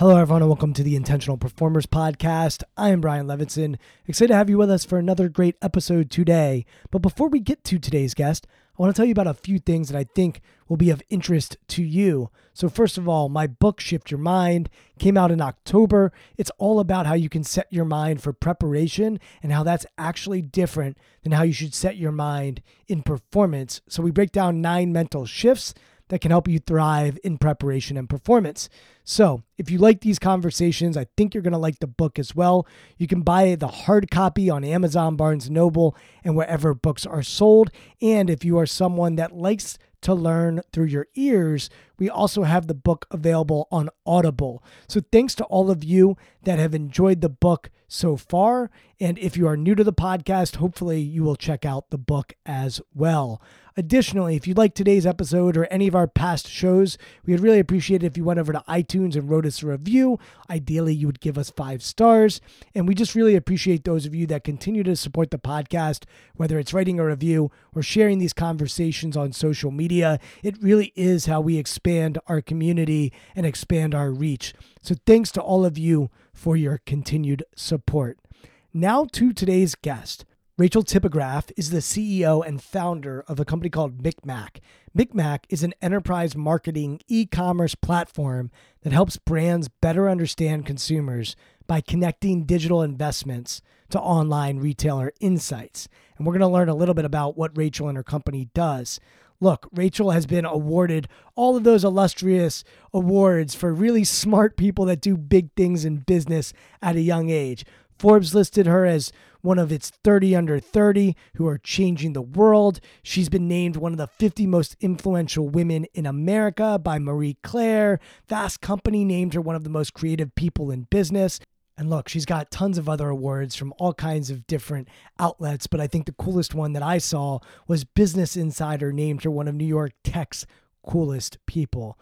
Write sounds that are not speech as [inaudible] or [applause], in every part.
Hello, everyone, and welcome to the Intentional Performers Podcast. I am Brian Levinson. Excited to have you with us for another great episode today. But before we get to today's guest, I want to tell you about a few things that I think will be of interest to you. So, first of all, my book, Shift Your Mind, came out in October. It's all about how you can set your mind for preparation and how that's actually different than how you should set your mind in performance. So, we break down nine mental shifts that can help you thrive in preparation and performance. So, if you like these conversations, I think you're going to like the book as well. You can buy the hard copy on Amazon, Barnes Noble, and wherever books are sold. And if you are someone that likes to learn through your ears, we also have the book available on Audible. So, thanks to all of you that have enjoyed the book so far. And if you are new to the podcast, hopefully you will check out the book as well. Additionally, if you like today's episode or any of our past shows, we would really appreciate it if you went over to iTunes and wrote us a review. Ideally, you would give us five stars. And we just really appreciate those of you that continue to support the podcast, whether it's writing a review or sharing these conversations on social media. It really is how we expand our community and expand our reach. So thanks to all of you for your continued support. Now to today's guest. Rachel Tipograph is the CEO and founder of a company called MikMak. MikMak is an enterprise marketing e commerce platform that helps brands better understand consumers by connecting digital investments to online retailer insights. And we're going to learn a little bit about what Rachel and her company does. Look, Rachel has been awarded all of those illustrious awards for really smart people that do big things in business at a young age. Forbes listed her as one of its 30 under 30 who are changing the world. She's been named one of the 50 most influential women in America by Marie Claire. Fast Company named her one of the most creative people in business. And look, she's got tons of other awards from all kinds of different outlets, but I think the coolest one that I saw was Business Insider named her one of New York Tech's coolest people.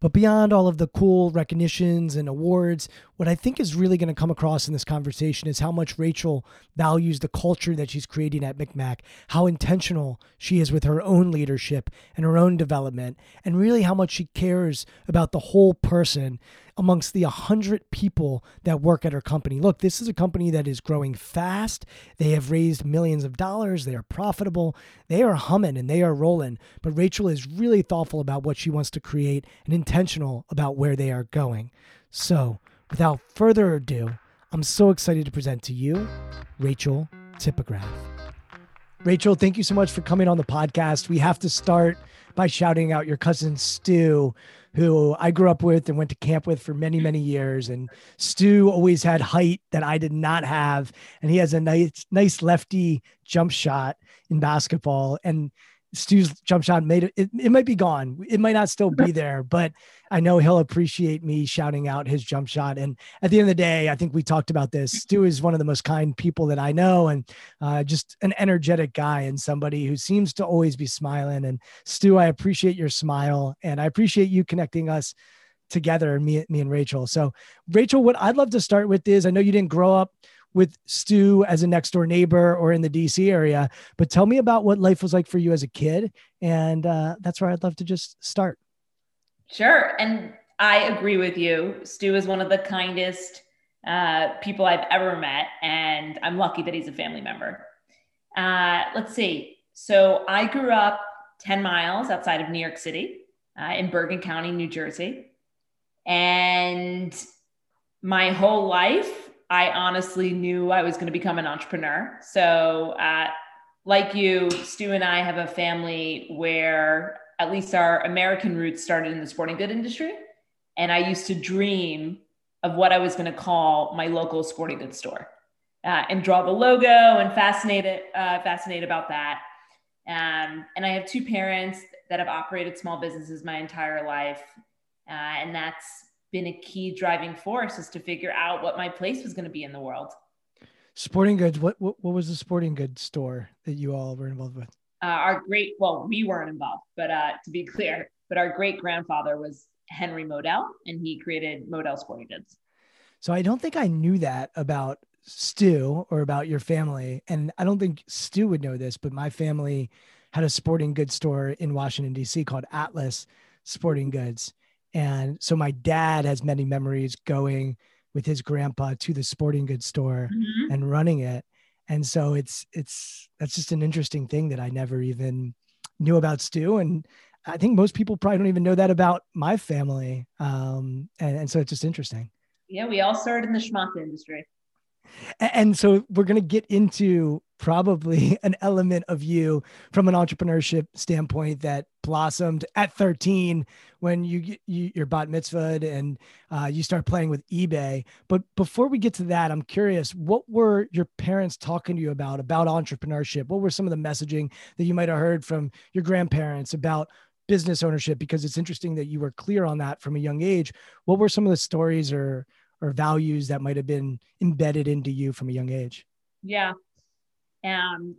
But beyond all of the cool recognitions and awards, what I think is really going to come across in this conversation is how much Rachel values the culture that she's creating at MikMak, how intentional she is with her own leadership and her own development, and really how much she cares about the whole person amongst the 100 people that work at her company. Look, this is a company that is growing fast. They have raised millions of dollars. They are profitable. They are humming and they are rolling. But Rachel is really thoughtful about what she wants to create and intentional about where they are going. So, without further ado, I'm so excited to present to you Rachel Tipograph. Rachel, thank you so much for coming on the podcast. We have to start by shouting out your cousin Stu, who I grew up with and went to camp with for many, many years. And Stu always had height that I did not have. And he has a nice, nice lefty jump shot in basketball. And Stu's jump shot made it, it, it might be gone. It might not still be there, but I know he'll appreciate me shouting out his jump shot. And at the end of the day, I think we talked about this. Stu is one of the most kind people that I know and uh, just an energetic guy and somebody who seems to always be smiling. And Stu, I appreciate your smile and I appreciate you connecting us together, me, me and Rachel. So, Rachel, what I'd love to start with is I know you didn't grow up with Stu as a next door neighbor or in the DC area, but tell me about what life was like for you as a kid. And uh, that's where I'd love to just start. Sure. And I agree with you. Stu is one of the kindest uh, people I've ever met, and I'm lucky that he's a family member. Uh, let's see. So I grew up 10 miles outside of New York City uh, in Bergen County, New Jersey. And my whole life, I honestly knew I was going to become an entrepreneur. So, uh, like you, Stu and I have a family where at least our American roots started in the sporting good industry. And I used to dream of what I was going to call my local sporting goods store uh, and draw the logo and fascinated, uh, fascinated about that. Um, and I have two parents that have operated small businesses my entire life. Uh, and that's been a key driving force is to figure out what my place was going to be in the world. Sporting goods. What, what, what was the sporting goods store that you all were involved with? Uh, our great, well, we weren't involved, but uh, to be clear, but our great grandfather was Henry Modell, and he created Modell Sporting Goods. So I don't think I knew that about Stu or about your family, and I don't think Stu would know this, but my family had a sporting goods store in Washington D.C. called Atlas Sporting Goods, and so my dad has many memories going with his grandpa to the sporting goods store mm-hmm. and running it. And so it's it's that's just an interesting thing that I never even knew about Stu. And I think most people probably don't even know that about my family. Um, and, and so it's just interesting. Yeah, we all started in the schmata industry. And so we're going to get into probably [laughs] an element of you from an entrepreneurship standpoint that blossomed at 13 when you, you you're bat mitzvah and uh, you start playing with eBay. But before we get to that, I'm curious, what were your parents talking to you about about entrepreneurship? What were some of the messaging that you might have heard from your grandparents about business ownership? Because it's interesting that you were clear on that from a young age. What were some of the stories or or values that might have been embedded into you from a young age? Yeah. Um,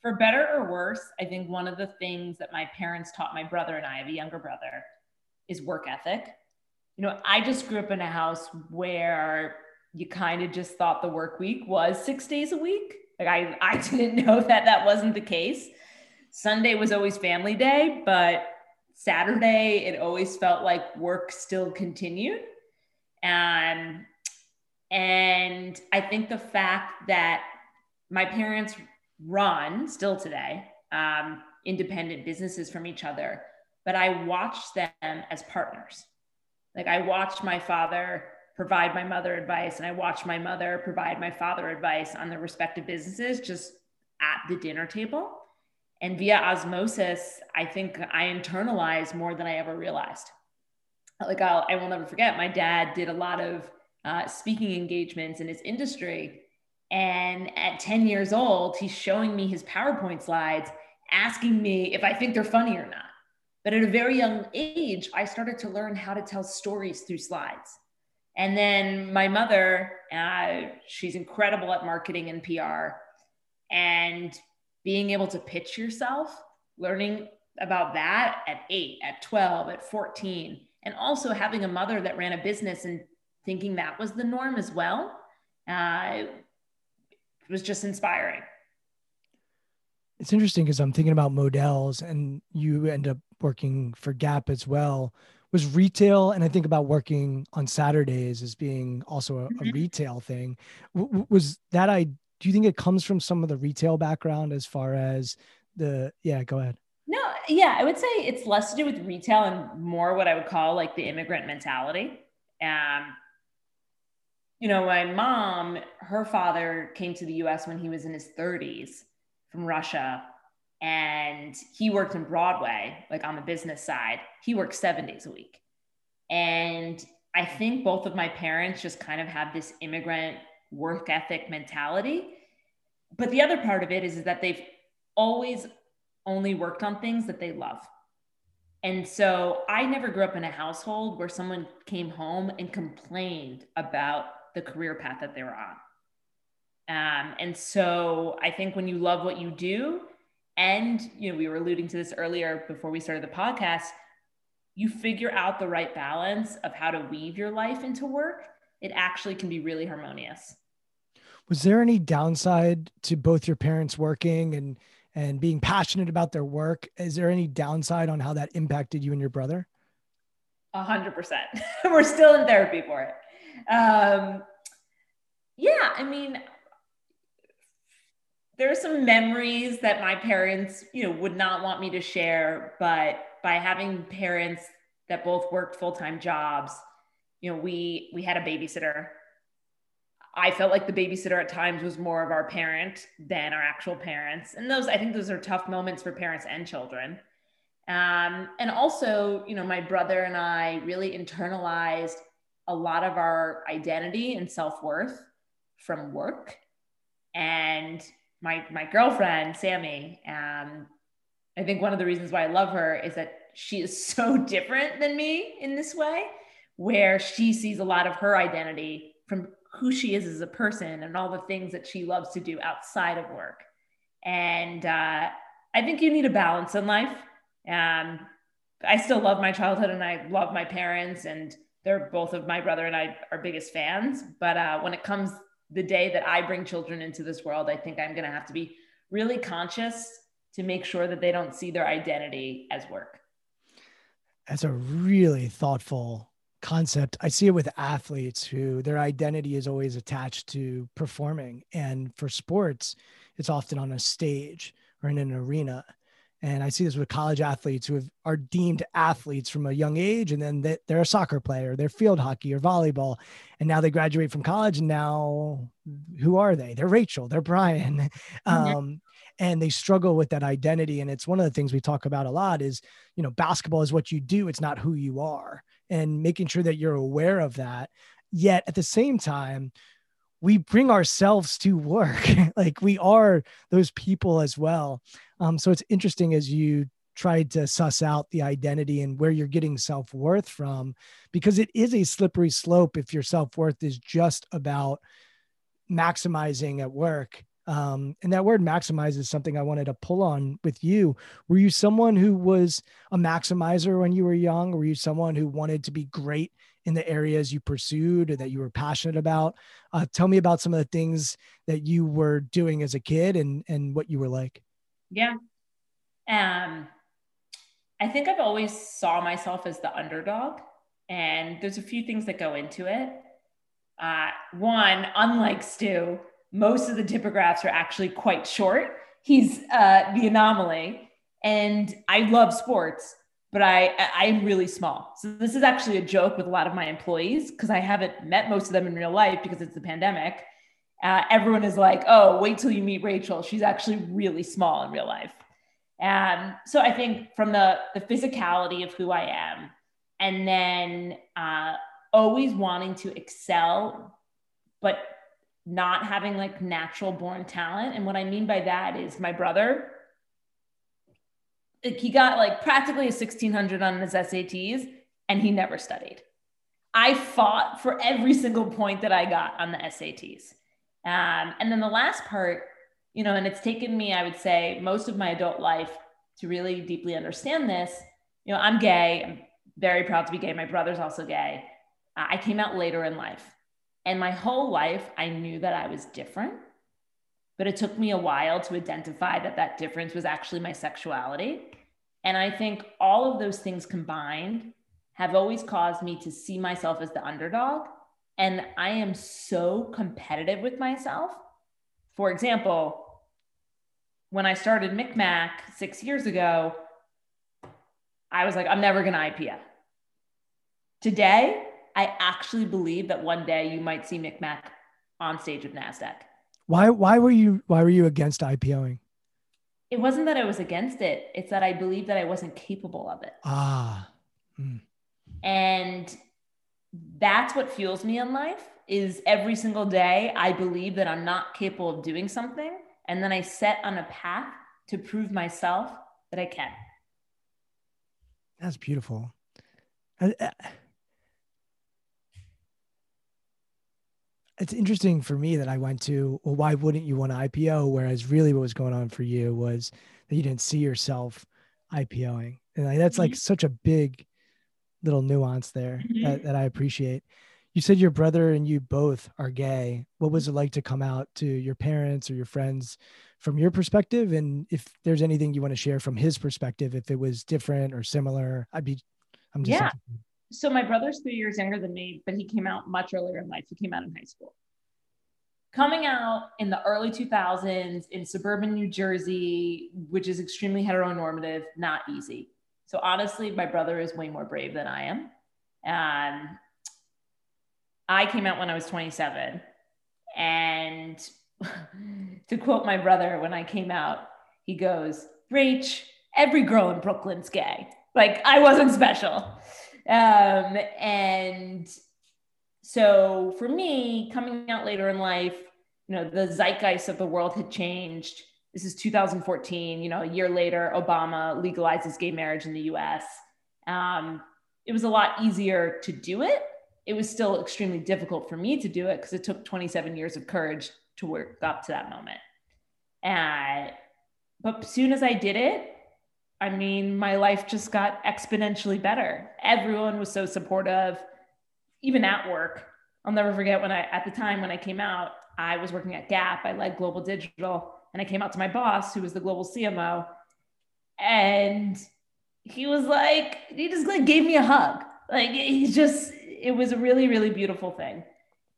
for better or worse, I think one of the things that my parents taught my brother and I, I have a younger brother, is work ethic. You know, I just grew up in a house where you kind of just thought the work week was six days a week. Like I, I [laughs] didn't know that that wasn't the case. Sunday was always family day, but Saturday, it always felt like work still continued. Um, and I think the fact that my parents run still today um, independent businesses from each other, but I watched them as partners. Like I watched my father provide my mother advice, and I watched my mother provide my father advice on their respective businesses just at the dinner table. And via osmosis, I think I internalized more than I ever realized. Like I'll, I will never forget, my dad did a lot of uh, speaking engagements in his industry and at 10 years old, he's showing me his PowerPoint slides, asking me if I think they're funny or not. But at a very young age, I started to learn how to tell stories through slides. And then my mother, uh, she's incredible at marketing and PR. And being able to pitch yourself, learning about that at eight, at 12, at 14, and also having a mother that ran a business and thinking that was the norm as well. Uh, was just inspiring. It's interesting because I'm thinking about Modell's and you end up working for Gap as well. Was retail, and I think about working on Saturdays as being also a, mm-hmm. a retail thing. W- was that I? Do you think it comes from some of the retail background as far as the? Yeah, go ahead. Yeah, I would say it's less to do with retail and more what I would call like the immigrant mentality. Um, you know, my mom, her father came to the US when he was in his 30s from Russia. And he worked in Broadway, like on the business side. He worked seven days a week. And I think both of my parents just kind of have this immigrant work ethic mentality. But the other part of it is, is that they've always only worked on things that they love. And so I never grew up in a household where someone came home and complained about the career path that they were on. Um, and so I think when you love what you do, and you know, we were alluding to this earlier before we started the podcast, you figure out the right balance of how to weave your life into work, it actually can be really harmonious. Was there any downside to both your parents working and and being passionate about their work? Is there any downside on how that impacted you and your brother? A hundred percent. [laughs] We're still in therapy for it. Um, yeah, I mean, there are some memories that my parents, you know, would not want me to share, but by having parents that both worked full-time jobs, you know, we we had a babysitter. I felt like the babysitter at times was more of our parent than our actual parents. And those I think those are tough moments for parents and children. Um, and also, you know, my brother and I really internalized a lot of our identity and self-worth from work. And my my girlfriend, Sammy, um, I think one of the reasons why I love her is that she is [laughs] so different than me in this way, where she sees a lot of her identity from who she is as a person and all the things that she loves to do outside of work. And uh, I think you need a balance in life. Um, I still love my childhood and I love my parents, and they're both of my brother and I are biggest fans. But uh, when it comes the day that I bring children into this world, I think I'm going to have to be really conscious to make sure that they don't see their identity as work. That's a really thoughtful concept. I see it with athletes who their identity is always attached to performing. And for sports, it's often on a stage or in an arena. And I see this with college athletes who have, are deemed athletes from a young age, and then they, they're a soccer player, they're field hockey or volleyball, and now they graduate from college. And now, who are they? They're Rachel, they're Brian, [laughs] mm-hmm. um, and they struggle with that identity. And it's one of the things we talk about a lot is, you know, basketball is what you do; it's not who you are, and making sure that you're aware of that. Yet at the same time, we bring ourselves to work. [laughs] Like we are those people as well. Um, so it's interesting as you tried to suss out the identity and where you're getting self-worth from because it is a slippery slope if your self-worth is just about maximizing at work um, and that word maximize is something I wanted to pull on with you. Were you someone who was a maximizer when you were young? Were you someone who wanted to be great in the areas you pursued or that you were passionate about. Uh, tell me about some of the things that you were doing as a kid and and what you were like. Yeah. Um, I think I've always saw myself as the underdog, and there's a few things that go into it. Uh, one, unlike Stu, most of the Tipographs are actually quite short. He's uh, the anomaly, and I love sports but I I'm really small. So this is actually a joke with a lot of my employees because I haven't met most of them in real life because it's the pandemic. Uh, everyone is like, "Oh, wait till you meet Rachel. She's actually really small in real life." And so I think from the the physicality of who I am, and then uh, always wanting to excel, but not having like natural born talent. And what I mean by that is my brother like he got like practically a 1600 on his SATs and he never studied. I fought for every single point that I got on the SATs. Um, and then the last part, you know, and it's taken me, I would say, most of my adult life to really deeply understand this. You know, I'm gay. I'm very proud to be gay. My brother's also gay. Uh, I came out later in life. And my whole life, I knew that I was different but it took me a while to identify that that difference was actually my sexuality. And I think all of those things combined have always caused me to see myself as the underdog. And I am so competitive with myself. For example, when I started MikMak six years ago, I was like, I'm never going to IPO. Today, I actually believe that one day you might see MikMak on stage with NASDAQ. Why why were you why were you against IPOing? It wasn't that I was against it. It's that I believed that I wasn't capable of it. Ah. Mm. And that's what fuels me in life is every single day I believe that I'm not capable of doing something and then I set on a path to prove myself that I can. That's beautiful. Uh, it's interesting for me that I went to, well, why wouldn't you want to IPO? Whereas really what was going on for you was that you didn't see yourself IPOing. And that's like mm-hmm. such a big little nuance there mm-hmm. that, that I appreciate. You said your brother and you both are gay. What was it like to come out to your parents or your friends from your perspective? And if there's anything you want to share from his perspective, if it was different or similar, I'd be, I'm just. Yeah. So my brother's three years younger than me, but he came out much earlier in life. He came out in high school. Coming out in the early 2000s in suburban New Jersey, which is extremely heteronormative, not easy. So honestly, my brother is way more brave than I am. And I came out when I was 27. And [laughs] to quote my brother when I came out, he goes, Rach, every girl in Brooklyn's gay. Like I wasn't special. Um, and so for me, coming out later in life, you know, the zeitgeist of the world had changed. This is 2014. You know, a year later, Obama legalizes gay marriage in the U.S. Um, it was a lot easier to do it. It was still extremely difficult for me to do it because it took 27 years of courage to work up to that moment. And but soon as I did it, I mean, my life just got exponentially better. Everyone was so supportive, even at work. I'll never forget when I, at the time when I came out, I was working at Gap. I led global digital, and I came out to my boss, who was the global CMO, and he was like, he just like gave me a hug. Like he just, it was a really, really beautiful thing.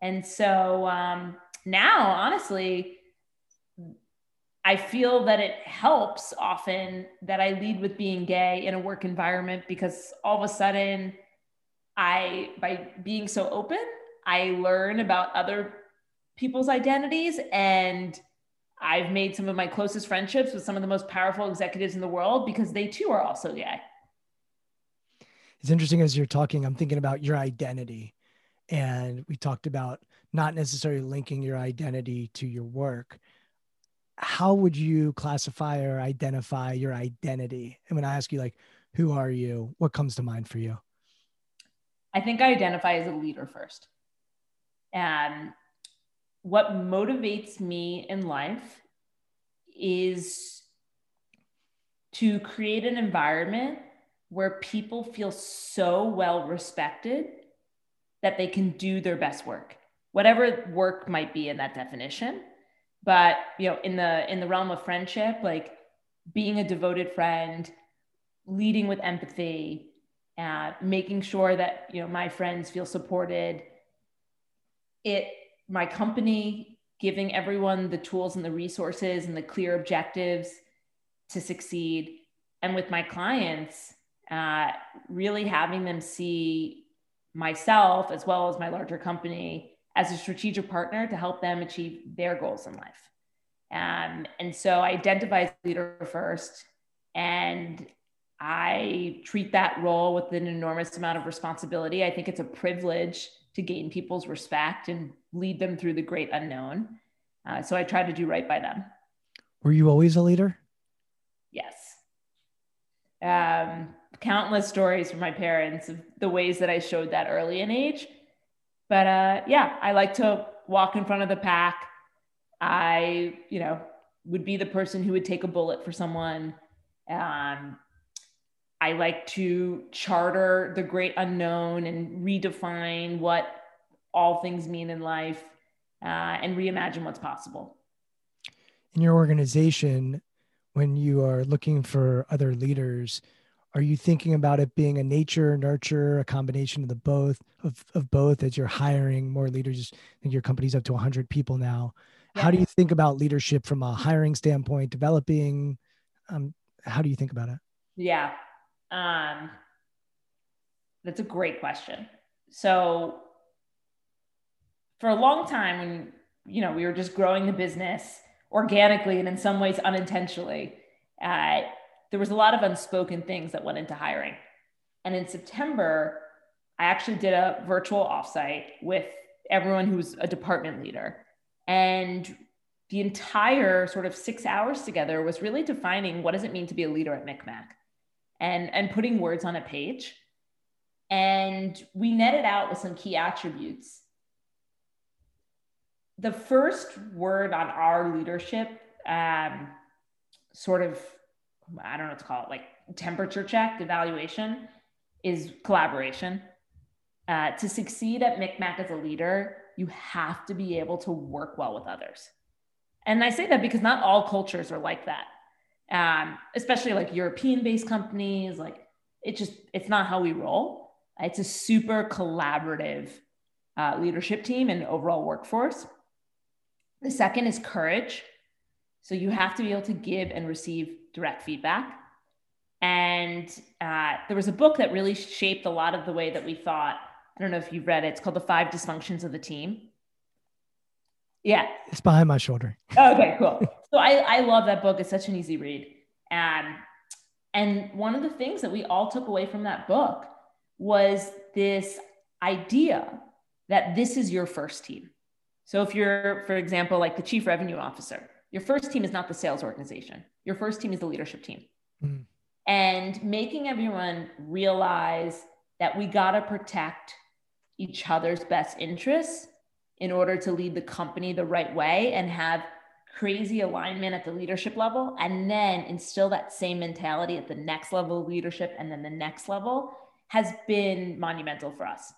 And so um, now, honestly, I feel that it helps often that I lead with being gay in a work environment because all of a sudden, I, by being so open, I learn about other people's identities and I've made some of my closest friendships with some of the most powerful executives in the world because they too are also gay. It's interesting as you're talking, I'm thinking about your identity. And we talked about not necessarily linking your identity to your work. How would you classify or identify your identity? And when I ask you, like, who are you? What comes to mind for you? I think I identify as a leader first. And what motivates me in life is to create an environment where people feel so well respected that they can do their best work whatever work might be in that definition but you know in the in the realm of friendship like being a devoted friend leading with empathy uh, making sure that you know my friends feel supported it my company giving everyone the tools and the resources and the clear objectives to succeed and with my clients uh, really having them see myself as well as my larger company as a strategic partner to help them achieve their goals in life um, and so i identify as leader first and i treat that role with an enormous amount of responsibility i think it's a privilege to gain people's respect and lead them through the great unknown. Uh, so I try to do right by them. Were you always a leader? Yes. Um, countless stories from my parents of the ways that I showed that early in age. But uh, yeah, I like to walk in front of the pack. I, you know, would be the person who would take a bullet for someone. Um, I like to charter the great unknown and redefine what all things mean in life uh, and reimagine what's possible. In your organization, when you are looking for other leaders, are you thinking about it being a nature, nurture, a combination of the both of, of both as you're hiring more leaders? I think your company's up to 100 people now. Yeah. How do you think about leadership from a hiring standpoint, developing? Um, how do you think about it? Yeah, um, that's a great question. So for a long time when you know we were just growing the business organically and in some ways unintentionally uh, there was a lot of unspoken things that went into hiring. And in september i actually did a virtual offsite with everyone who's a department leader. And the entire sort of six hours together was really defining what does it mean to be a leader at MikMak and and putting words on a page. And we netted out with some key attributes. The first word on our leadership um, sort of i don't know what to call it like temperature check evaluation is collaboration. Uh, to succeed at MikMak as a leader, you have to be able to work well with others. And I say that because not all cultures are like that, um, especially like European based companies. Like it just, it's not how we roll. It's a super collaborative uh, leadership team and overall workforce. The second is courage. So you have to be able to give and receive direct feedback. And uh, there was a book that really shaped a lot of the way that we thought. I don't know if you've read it. It's called The Five Dysfunctions of the Team. Yeah. It's behind my shoulder. [laughs] okay, cool. So I, I love that book. It's such an easy read. And, and one of the things that we all took away from that book was this idea that this is your first team. So if you're, for example, like the chief revenue officer, your first team is not the sales organization. Your first team is the leadership team. Mm. And making everyone realize that we got to protect each other's best interests in order to lead the company the right way and have crazy alignment at the leadership level and then instill that same mentality at the next level of leadership and then the next level has been monumental for us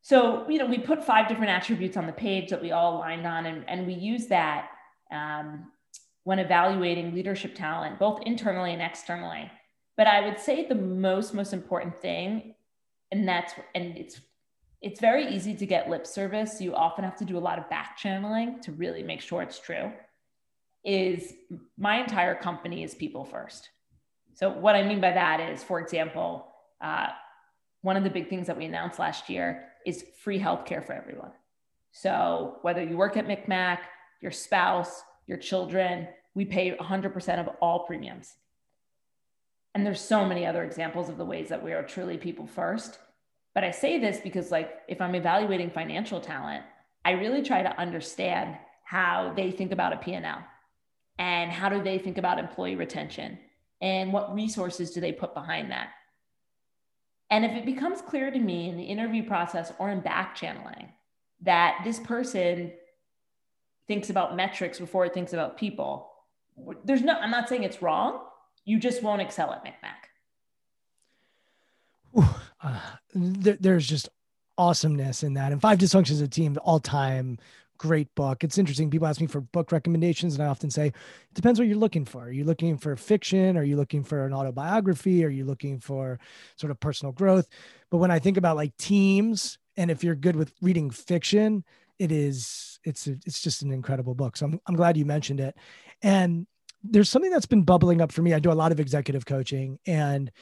so you know we put five different attributes on the page that we all aligned on and, and we use that um, when evaluating leadership talent both internally and externally. But i would say the most most important thing and that's and it's it's very easy to get lip service. You often have to do a lot of back channeling to really make sure it's true. Is my entire company is people first. So what i mean by that is for example uh, one of the big things that we announced last year is free healthcare for everyone. So whether you work at MikMak, your spouse, your children, we pay 100% of all premiums. And there's so many other examples of the ways that we are truly people first. But I say this because like if I'm evaluating financial talent, I really try to understand how they think about a P&L and how do they think about employee retention and what resources do they put behind that and if it becomes clear to me in the interview process or in back channeling that this person thinks about metrics before it thinks about people, there's no, I'm not saying it's wrong. You just won't excel at MikMak. Uh, there, there's just awesomeness in that. And Five Dysfunctions of Team, all time great book. It's interesting. People ask me for book recommendations, and I often say, it depends what you're looking for. Are you looking for fiction? Are you looking for an autobiography? Are you looking for sort of personal growth? But when I think about like teams, and if you're good with reading fiction, it is it's it's just an incredible book. So I'm I'm glad you mentioned it. And there's something that's been bubbling up for me. I do a lot of executive coaching and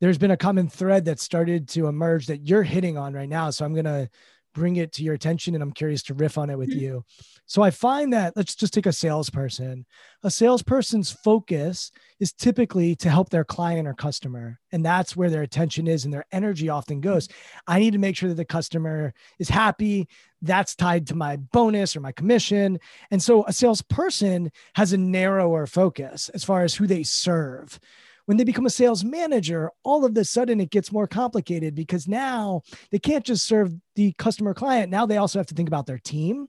there's been a common thread that started to emerge that you're hitting on right now. So I'm going to bring it to your attention and I'm curious to riff on it with mm-hmm. you. So I find that let's just take a salesperson. A salesperson's focus is typically to help their client or customer. And that's where their attention is and their energy often goes. I need to make sure that the customer is happy. That's tied to my bonus or my commission. And so a salesperson has a narrower focus as far as who they serve when they become a sales manager, all of a sudden it gets more complicated because now they can't just serve the customer client. Now they also have to think about their team.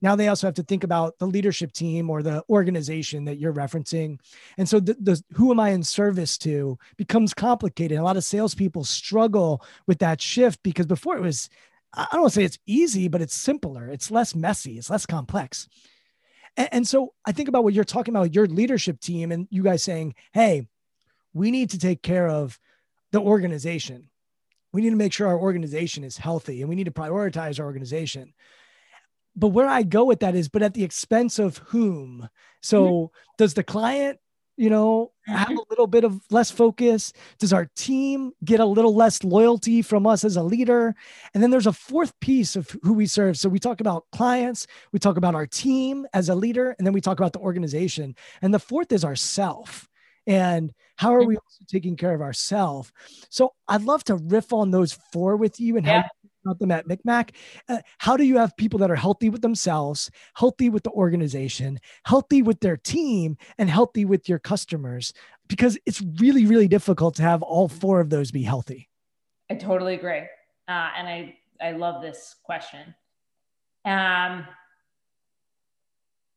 Now they also have to think about the leadership team or the organization that you're referencing. And so the, the who am I in service to becomes complicated. A lot of salespeople struggle with that shift because before it was, I don't want to say it's easy, but it's simpler. It's less messy. It's less complex. And, and so I think about what you're talking about, your leadership team, and you guys saying, hey, we need to take care of the organization. We need to make sure our organization is healthy and we need to prioritize our organization. But where I go with that is, but at the expense of whom? So mm-hmm. does the client, you know, have mm-hmm. a little bit of less focus? Does our team get a little less loyalty from us as a leader? And then there's a fourth piece of who we serve. So we talk about clients, we talk about our team as a leader, and then we talk about the organization. And the fourth is ourself and how are we also taking care of ourselves so i'd love to riff on those four with you and yeah. how you about them at MikMak. Uh, how do you have people that are healthy with themselves healthy with the organization healthy with their team and healthy with your customers? Because it's really really difficult to have all four of those be healthy. I totally agree. Uh, and i i love this question. Um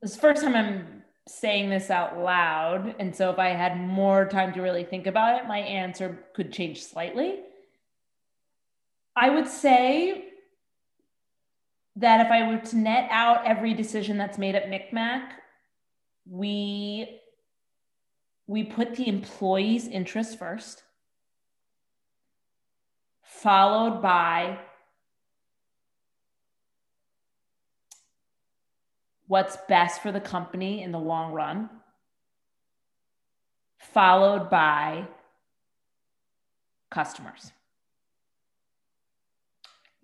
this first time i'm saying this out loud. And so if I had more time to really think about it, my answer could change slightly. I would say that if I were to net out every decision that's made at MikMak, we we put the employee's interest first, followed by what's best for the company in the long run, followed by customers.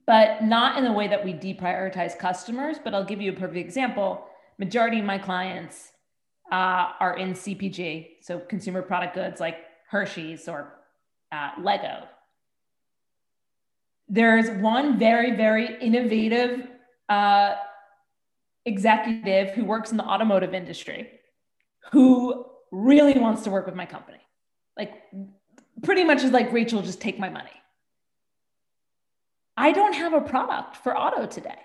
But not in the way that we deprioritize customers, but I'll give you a perfect example. Majority of my clients uh, are in CPG, so consumer product goods like Hershey's or uh, Lego. There's one very, very innovative uh, executive who works in the automotive industry who really wants to work with my company. Like, pretty much is like, Rachel, just take my money. I don't have a product for auto today.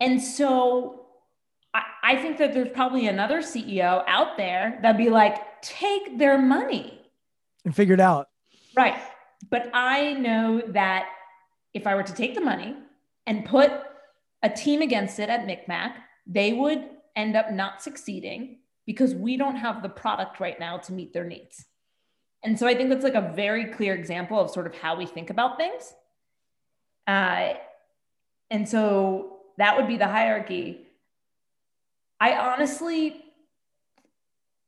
And so I, I think that there's probably another CEO out there that'd be like, take their money and figure it out. Right. But I know that if I were to take the money and put a team against it at MikMak, they would end up not succeeding because we don't have the product right now to meet their needs. And so I think that's like a very clear example of sort of how we think about things. Uh, and so that would be the hierarchy. I honestly,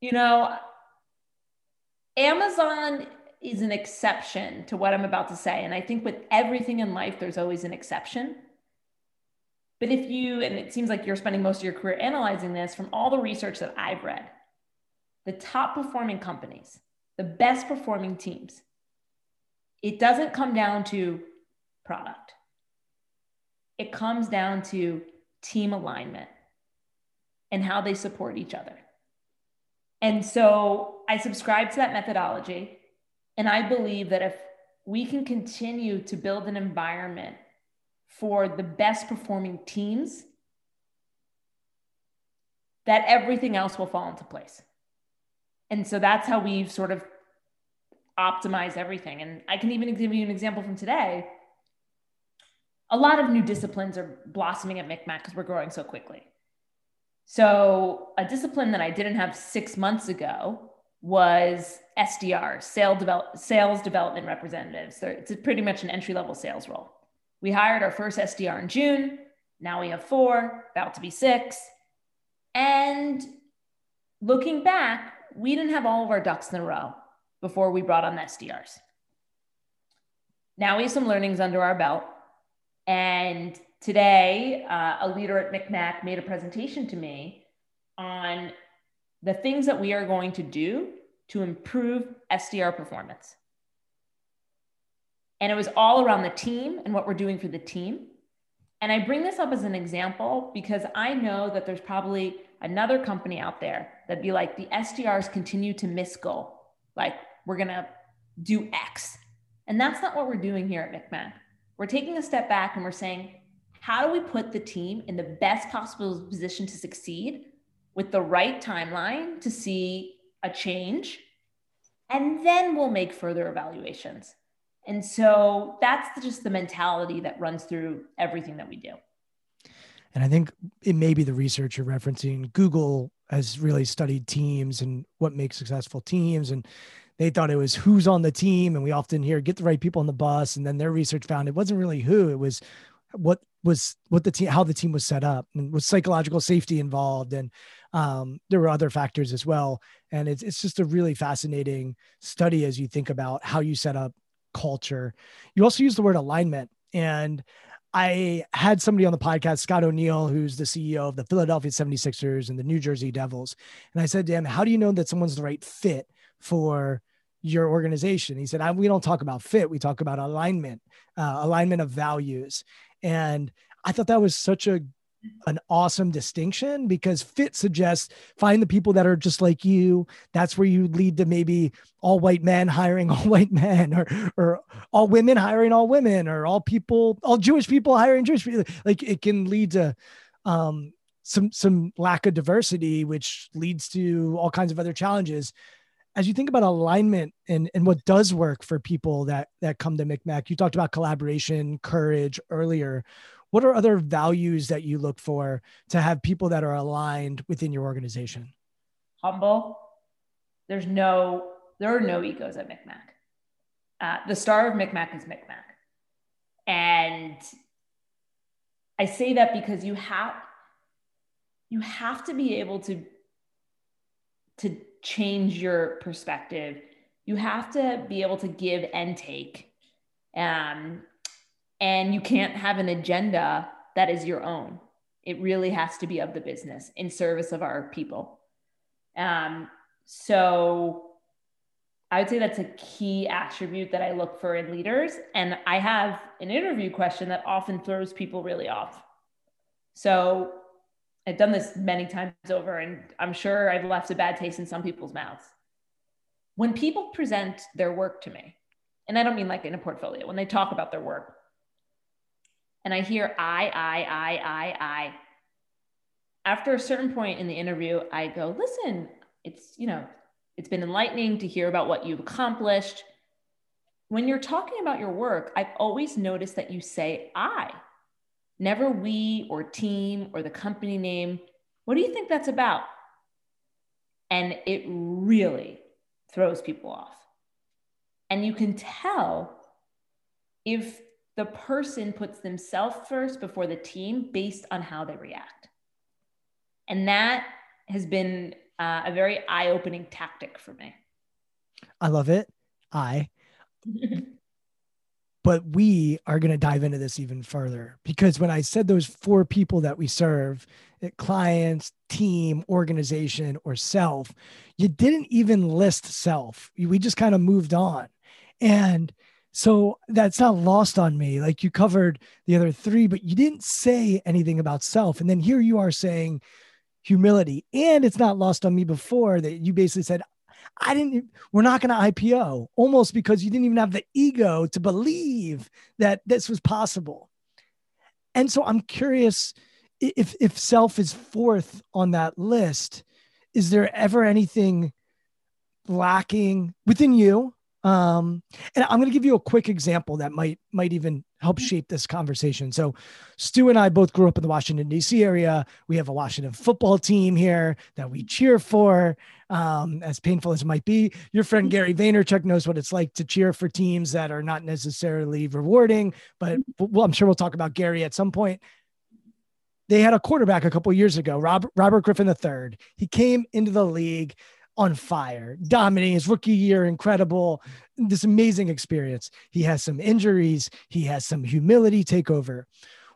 you know, Amazon is an exception to what I'm about to say. And I think with everything in life, there's always an exception. But if you, and it seems like you're spending most of your career analyzing this from all the research that I've read, the top performing companies, the best performing teams, it doesn't come down to product. It comes down to team alignment and how they support each other. And so I subscribe to that methodology. And I believe that if we can continue to build an environment for the best performing teams, that everything else will fall into place. And so that's how we've sort of optimized everything. And I can even give you an example from today. A lot of new disciplines are blossoming at MikMak because we're growing so quickly. So, a discipline that I didn't have six months ago was SDR, sales, develop, sales development representatives. So it's pretty much an entry level sales role. We hired our first SDR in June. Now we have four, about to be six. And looking back, we didn't have all of our ducks in a row before we brought on the SDRs. Now we have some learnings under our belt. And today, uh, a leader at MikMak made a presentation to me on the things that we are going to do to improve SDR performance. And it was all around the team and what we're doing for the team. And I bring this up as an example because I know that there's probably another company out there that'd be like, the SDRs continue to miss goal. Like, we're going to do X. And that's not what we're doing here at MikMak. We're taking a step back and we're saying, how do we put the team in the best possible position to succeed with the right timeline to see a change? And then we'll make further evaluations. And so that's just the mentality that runs through everything that we do. And I think it may be the research you're referencing. Google has really studied teams and what makes successful teams. And they thought it was who's on the team. And we often hear get the right people on the bus. And then their research found it wasn't really who, it was what was what the team how the team was set up and was psychological safety involved and um, there were other factors as well and it's, it's just a really fascinating study as you think about how you set up culture. You also use the word alignment. And I had somebody on the podcast, Scott O'Neill, who's the CEO of the Philadelphia 76ers and the New Jersey Devils. And I said to him, How do you know that someone's the right fit for your organization? He said, We don't talk about fit, we talk about alignment, uh, alignment of values. And I thought that was such a an awesome distinction because fit suggests find the people that are just like you. That's where you lead to maybe all white men hiring [laughs] all white men or or all women hiring all women or all people, all Jewish people hiring Jewish people. Like it can lead to um, some some lack of diversity, which leads to all kinds of other challenges. as you think about alignment and, and what does work for people that that come to MikMak, you talked about collaboration, courage earlier. What are other values that you look for to have people that are aligned within your organization? Humble. There's no, there are no egos at MikMak. Uh, the star of MikMak is MikMak. And I say that because you have, you have to be able to, to change your perspective. You have to be able to give and take. Um, and you can't have an agenda that is your own. It really has to be of the business in service of our people. Um, so I would say that's a key attribute that I look for in leaders. And I have an interview question that often throws people really off. So I've done this many times over, and I'm sure I've left a bad taste in some people's mouths. When people present their work to me, and I don't mean like in a portfolio, when they talk about their work, and I hear I, I, I, I, I, after a certain point in the interview, I go, listen, it's, you know, it's been enlightening to hear about what you've accomplished. When you're talking about your work, I've always noticed that you say I never we or team or the company name. What do you think that's about? And it really throws people off. And you can tell if the person puts themselves first before the team based on how they react. And that has been uh, a very eye opening tactic for me. I love it. I. [laughs] but we are going to dive into this even further because when I said those four people that we serve clients, team, organization, or self you didn't even list self. We just kind of moved on. And so that's not lost on me. Like you covered the other three, but you didn't say anything about self. And then here you are saying humility. And it's not lost on me before that you basically said, I didn't, we're not going to IPO almost because you didn't even have the ego to believe that this was possible. And so I'm curious if, if self is fourth on that list, is there ever anything lacking within you? Um, and I'm going to give you a quick example that might, might even help shape this conversation. So, Stu and I both grew up in the Washington, D.C. area. We have a Washington football team here that we cheer for, um, as painful as it might be. Your friend Gary Vaynerchuk knows what it's like to cheer for teams that are not necessarily rewarding, but well, I'm sure we'll talk about Gary at some point. They had a quarterback a couple years ago, Robert, Robert Griffin III. He came into the league on fire, dominating his rookie year, incredible, this amazing experience. He has some injuries, he has some humility takeover.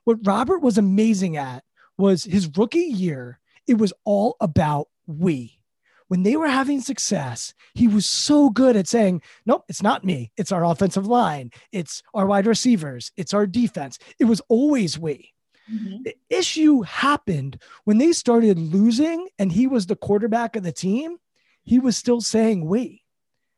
What Robert was amazing at was his rookie year, it was all about we. When they were having success, he was so good at saying, Nope, it's not me. It's our offensive line. It's our wide receivers. It's our defense. It was always we. Mm-hmm. The issue happened when they started losing and he was the quarterback of the team he was still saying we.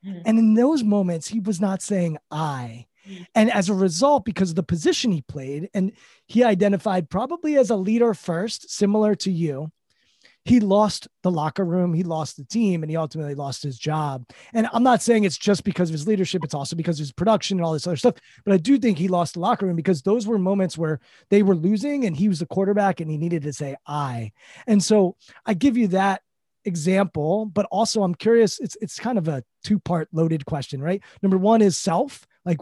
Mm-hmm. And in those moments, he was not saying I. Mm-hmm. And as a result, because of the position he played, and he identified probably as a leader first, similar to you, he lost the locker room, he lost the team, and he ultimately lost his job. And I'm not saying it's just because of his leadership, it's also because of his production and all this other stuff. But I do think he lost the locker room because those were moments where they were losing and he was the quarterback and he needed to say I. And so I give you that example, but also I'm curious. It's it's kind of a two part loaded question, right? Number one is self. Like,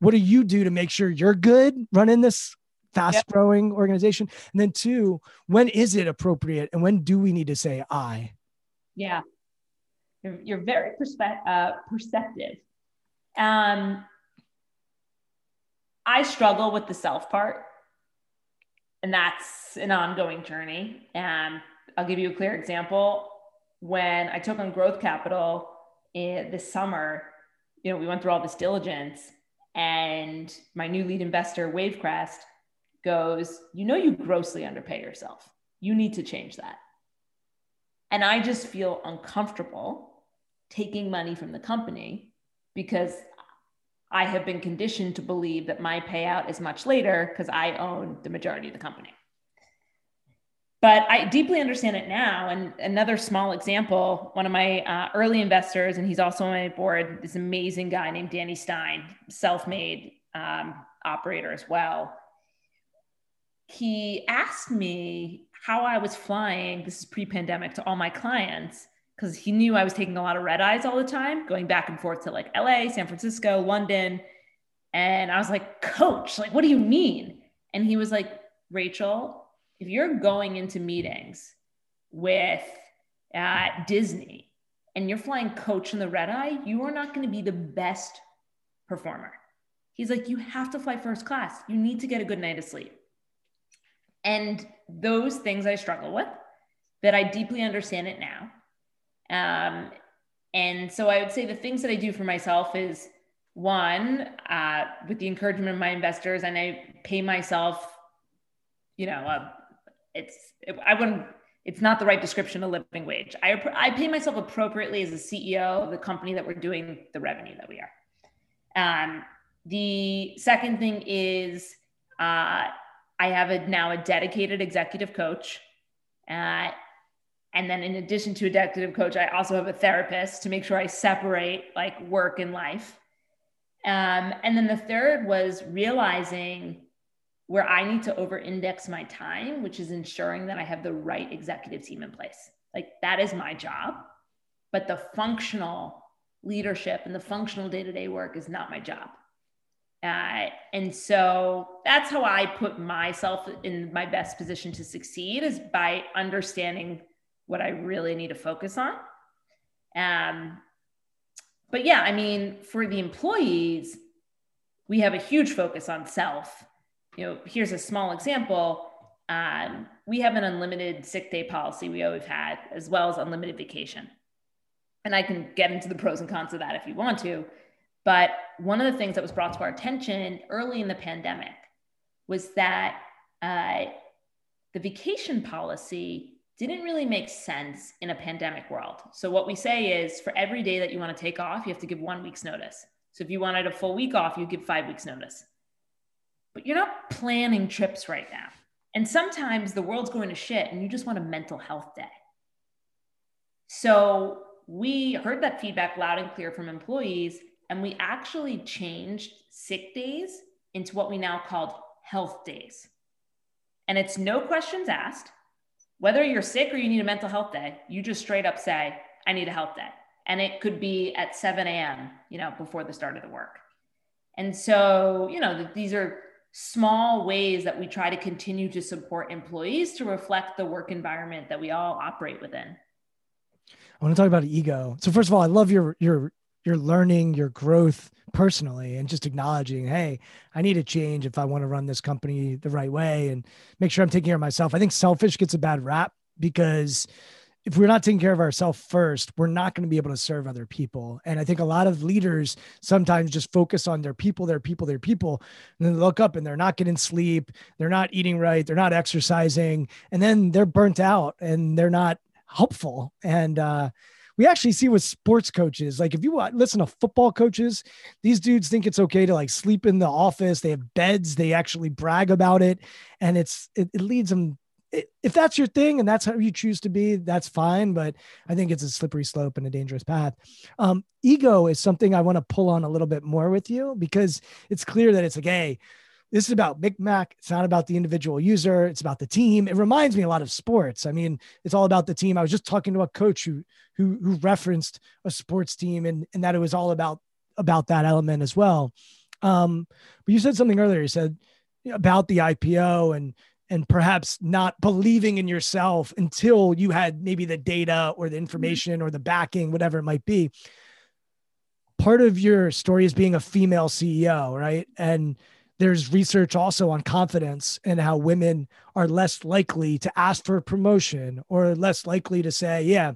what do you do to make sure you're good running this fast growing yep. organization? And then two, when is it appropriate, and when do we need to say I? Yeah, you're, you're very perspe- uh, perceptive. Um, I struggle with the self part, and that's an ongoing journey. And I'll give you a clear example when I took on growth capital in this summer, you know, we went through all this diligence and my new lead investor, Wavecrest, goes, You know, you grossly underpay yourself. You need to change that. And I just feel uncomfortable taking money from the company because I have been conditioned to believe that my payout is much later because I own the majority of the company. But I deeply understand it now. And another small example, one of my uh, early investors, and he's also on my board, this amazing guy named Danny Stein, self-made um, operator as well. He asked me how I was flying. This is pre-pandemic to all my clients because he knew I was taking a lot of red eyes all the time, going back and forth to like LA, San Francisco, London. And I was like, Coach, like, what do you mean? And he was like, Rachel, if you're going into meetings with uh, Disney and you're flying coach in the red eye, you are not going to be the best performer. He's like, you have to fly first class. You need to get a good night of sleep. And those things I struggle with, that I deeply understand it now. Um, and so I would say the things that I do for myself is one, uh, with the encouragement of my investors, and I pay myself, you know, uh, it's, it, I wouldn't, it's not the right description of living wage. I, I pay myself appropriately as a CEO of the company that we're doing the revenue that we are. Um, the second thing is uh, I have a, now a dedicated executive coach. Uh, and then in addition to a dedicated coach, I also have a therapist to make sure I separate like work and life. Um, and then the third was realizing where I need to over index my time, which is ensuring that I have the right executive team in place. Like that is my job, but the functional leadership and the functional day to day work is not my job. Uh, and so that's how I put myself in my best position to succeed is by understanding what I really need to focus on. Um, but yeah, I mean, for the employees, we have a huge focus on self. You know, here's a small example. Um, we have an unlimited sick day policy we always had, as well as unlimited vacation. And I can get into the pros and cons of that if you want to. But one of the things that was brought to our attention early in the pandemic was that uh, the vacation policy didn't really make sense in a pandemic world. So, what we say is for every day that you want to take off, you have to give one week's notice. So, if you wanted a full week off, you give five weeks' notice. But you're not planning trips right now. And sometimes the world's going to shit and you just want a mental health day. So, we heard that feedback loud and clear from employees and we actually changed sick days into what we now called health days. And it's no questions asked. Whether you're sick or you need a mental health day, you just straight up say, I need a health day. And it could be at 7 a.m., you know, before the start of the work. And so, you know, these are small ways that we try to continue to support employees to reflect the work environment that we all operate within. I want to talk about ego. So first of all, I love your your your learning, your growth personally, and just acknowledging, hey, I need to change if I want to run this company the right way and make sure I'm taking care of myself. I think selfish gets a bad rap because if we're not taking care of ourselves first, we're not going to be able to serve other people. And I think a lot of leaders sometimes just focus on their people, their people, their people, and then look up and they're not getting sleep, they're not eating right, they're not exercising, and then they're burnt out and they're not helpful. And uh, we actually see with sports coaches. Like if you listen to football coaches, these dudes think it's okay to like sleep in the office. They have beds. They actually brag about it, and it's it, it leads them. If that's your thing and that's how you choose to be, that's fine. But I think it's a slippery slope and a dangerous path. Um, ego is something I want to pull on a little bit more with you because it's clear that it's like, hey, this is about Mac. It's not about the individual user. It's about the team. It reminds me a lot of sports. I mean, it's all about the team. I was just talking to a coach who who, who referenced a sports team and, and that it was all about about that element as well. Um, but you said something earlier. You said about the IPO and and perhaps not believing in yourself until you had maybe the data or the mm-hmm. information or the backing, whatever it might be. Part of your story is being a female CEO, right? And there's research also on confidence and how women are less likely to ask for a promotion or less likely to say, Yeah,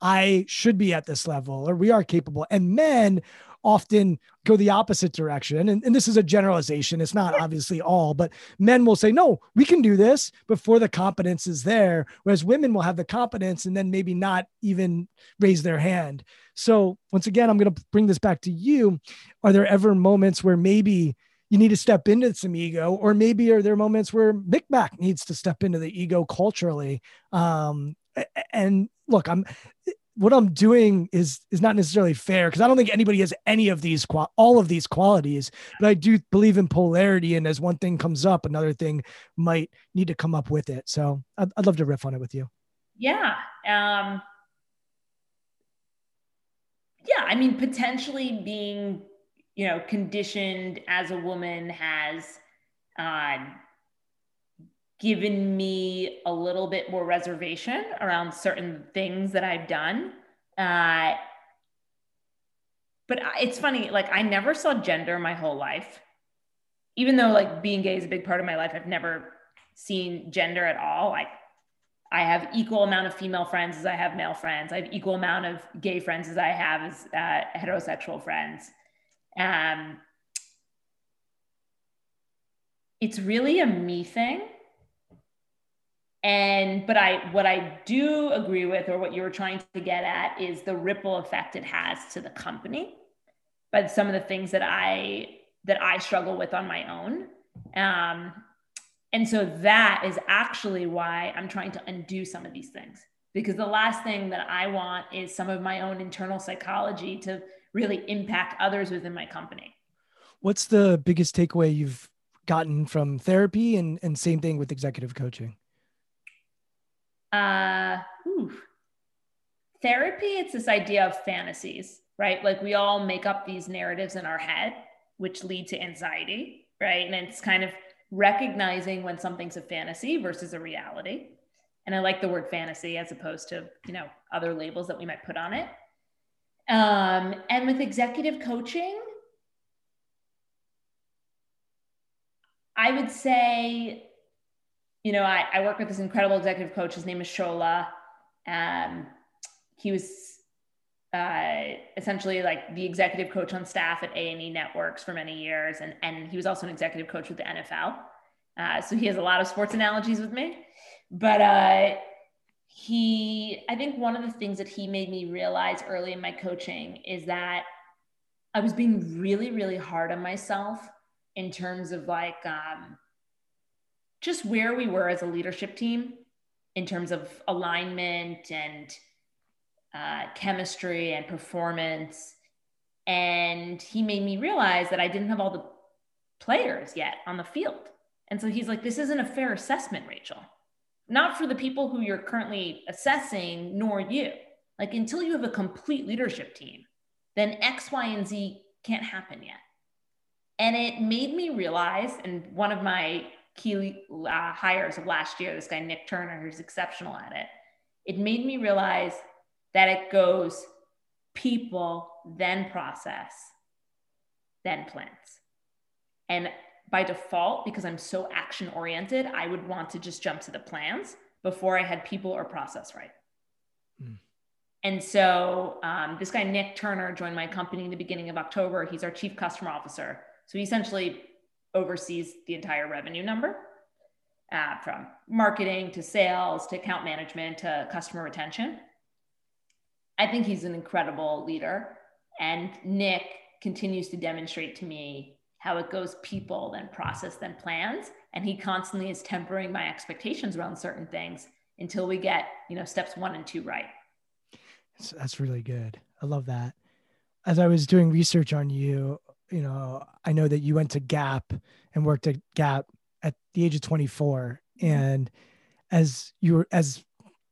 I should be at this level or we are capable. And men often go the opposite direction. And, and this is a generalization. It's not obviously all, but men will say, No, we can do this before the competence is there. Whereas women will have the competence and then maybe not even raise their hand. So, once again, I'm going to bring this back to you. Are there ever moments where maybe you need to step into some ego, or maybe are there moments where MikMak needs to step into the ego culturally? Um, and look, I'm what I'm doing is is not necessarily fair because I don't think anybody has any of these all of these qualities, but I do believe in polarity. And as one thing comes up, another thing might need to come up with it. So I'd, I'd love to riff on it with you. Yeah. Um, yeah. I mean, potentially being, you know, conditioned as a woman has uh, given me a little bit more reservation around certain things that I've done. Uh, but it's funny, like I never saw gender my whole life. Even though like being gay is a big part of my life, I've never seen gender at all. Like I have equal amount of female friends as I have male friends. I have equal amount of gay friends as I have as uh, heterosexual friends. Um, it's really a me thing and but i what i do agree with or what you were trying to get at is the ripple effect it has to the company. But some of the things that i that i struggle with on my own. Um, and so that is actually why i'm trying to undo some of these things. Because the last thing that i want is some of my own internal psychology to really impact others within my company. What's the biggest takeaway you've gotten from therapy? And, and same thing with executive coaching uh, therapy, it's this idea of fantasies, right? Like we all make up these narratives in our head, which lead to anxiety, right? And it's kind of recognizing when something's a fantasy versus a reality. And I like the word fantasy as opposed to, you know, other labels that we might put on it. Um, and with executive coaching, I would say you know, I, I work with this incredible executive coach. His name is Shola. Um, he was uh, essentially like the executive coach on staff at A&E Networks for many years. And, and he was also an executive coach with the NFL. Uh, so he has a lot of sports analogies with me. But uh, he, I think one of the things that he made me realize early in my coaching is that I was being really, really hard on myself in terms of like, um, just where we were as a leadership team in terms of alignment and uh, chemistry and performance. And he made me realize that I didn't have all the players yet on the field. And so he's like, this isn't a fair assessment, Rachel. Not for the people who you're currently assessing, nor you. Like, until you have a complete leadership team, then X, Y, and Z can't happen yet. And it made me realize, and one of my key uh, hires of last year, this guy, Nick Turner, who's exceptional at it, it made me realize that it goes people, then process, then plans. And by default, because I'm so action oriented, I would want to just jump to the plans before I had people or process right. Mm. And so um, this guy, Nick Turner, joined my company in the beginning of October. He's our chief customer officer. So he essentially oversees the entire revenue number uh, from marketing to sales to account management to customer retention. I think he's an incredible leader. And Nick continues to demonstrate to me how it goes people, then process, then plans. And he constantly is tempering my expectations around certain things until we get, you know, steps one and two right. That's really good. I love that. As I was doing research on you, you know, I know that you went to Gap and worked at Gap at the age of 24. Mm-hmm. And as you were, as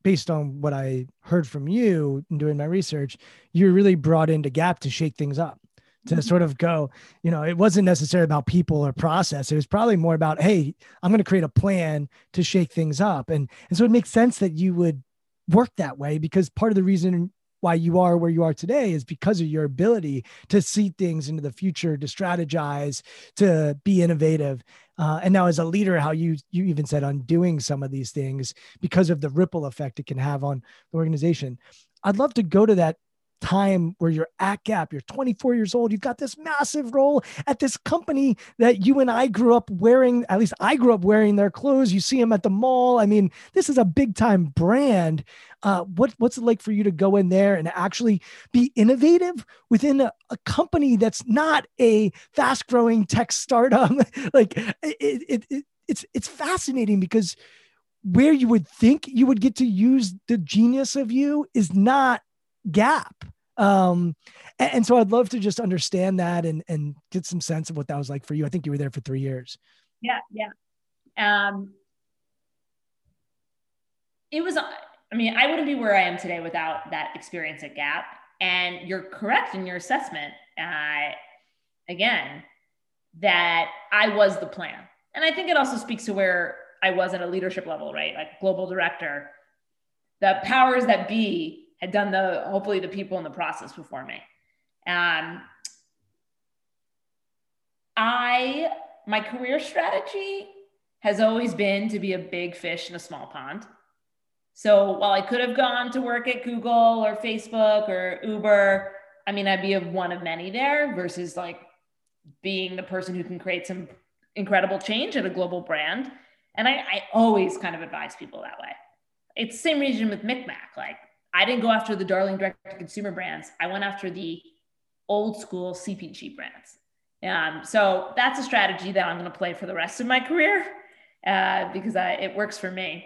based on what I heard from you in doing my research, you were really brought into Gap to shake things up, to mm-hmm. sort of go, you know, it wasn't necessarily about people or process. It was probably more about, hey, I'm going to create a plan to shake things up. And, and so it makes sense that you would work that way because part of the reason why you are where you are today is because of your ability to see things into the future, to strategize, to be innovative. Uh, and now, as a leader, how you you even said on doing some of these things because of the ripple effect it can have on the organization. I'd love to go to that time where you're at Gap, you're 24 years old, you've got this massive role at this company that you and I grew up wearing, at least I grew up wearing their clothes. You see them at the mall. I mean, this is a big time brand. Uh, what, what's it like for you to go in there and actually be innovative within a, a company that's not a fast growing tech startup? [laughs] like it, it, it, it's, it's fascinating because where you would think you would get to use the genius of you is not gap. Um, and, and, so I'd love to just understand that and, and get some sense of what that was like for you. I think you were there for three years. Yeah. Yeah. Um, it was, I mean, I wouldn't be where I am today without that experience at Gap. And you're correct in your assessment. Uh, again, that I was the plan. And I think it also speaks to where I was at a leadership level, right? Like global director. The powers that be had done the hopefully the people in the process before me. Um, I my career strategy has always been to be a big fish in a small pond. So while I could have gone to work at Google or Facebook or Uber, I mean, I'd be of one of many there versus like being the person who can create some incredible change at a global brand. And I, I always kind of advise people that way. It's the same reason with MikMak. Like I didn't go after the darling direct to consumer brands. I went after the old school CPG brands. Um, so that's a strategy that I'm going to play for the rest of my career uh, because I, it works for me.